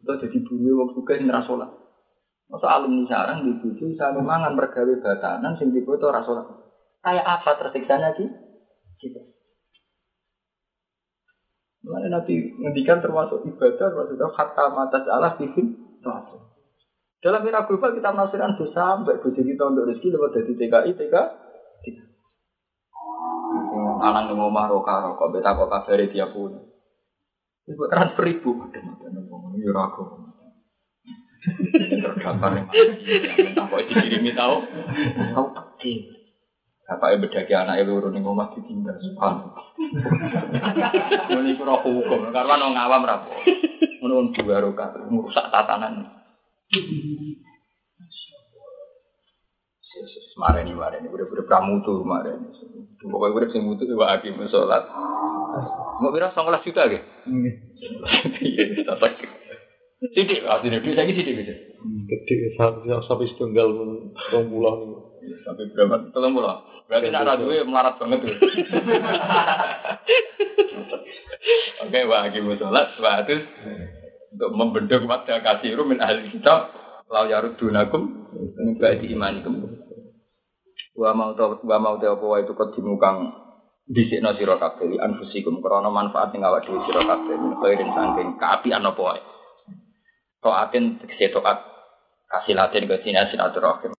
Itu jadi buruh waktu juga yang rasolah. Masa alumni sarang di buju sama mangan mergawe batanan sing difoto rasul. Kayak apa tersiksanya sih? Gitu. Mana Nabi ngendikan termasuk ibadah, termasuk kata mata Allah bikin termasuk. Dalam era global kita menafsirkan dosa sampai bujuk kita untuk rezeki lewat dari TKI, TK, Anak yang ngomah roka rokok, beta kok kabari dia pun. Ibu transfer ibu, ada mata nembong, ini ragu. Terdampar yang mana? Kok dikirimi tahu? Tahu kecil. Bapak ibu bedaki anak ibu urun yang rumah ditinggal sukan. Ini kurang hukum karena nong ngawam rapo. Menurut dua roka merusak tatanan. Mareni mareni udah udah pramutu mareni. Pokoknya udah sing mutu ibu aki musolat. Mau juta gitu? Iya, tak Sidik, artinya duit saya sidik gitu. Gede sampai sampai setunggal rong bulan nih. Sampai berapa? Tolong pulau. Berarti nak radu melarat banget tuh. [laughs] Oke, wa akimu sholat, wa atus untuk membendung pada kasih min ahli kitab lau yarudunakum enggak diimanikum. Wa mau tau wa mau tau apa itu kedimu kang dhisikno sira kabeh anfusikum krana manfaat ing awak dhewe sira kabeh min khairin saking kaapian apa wae. Toatin tegese toat kasih latin ke sini silaturahim.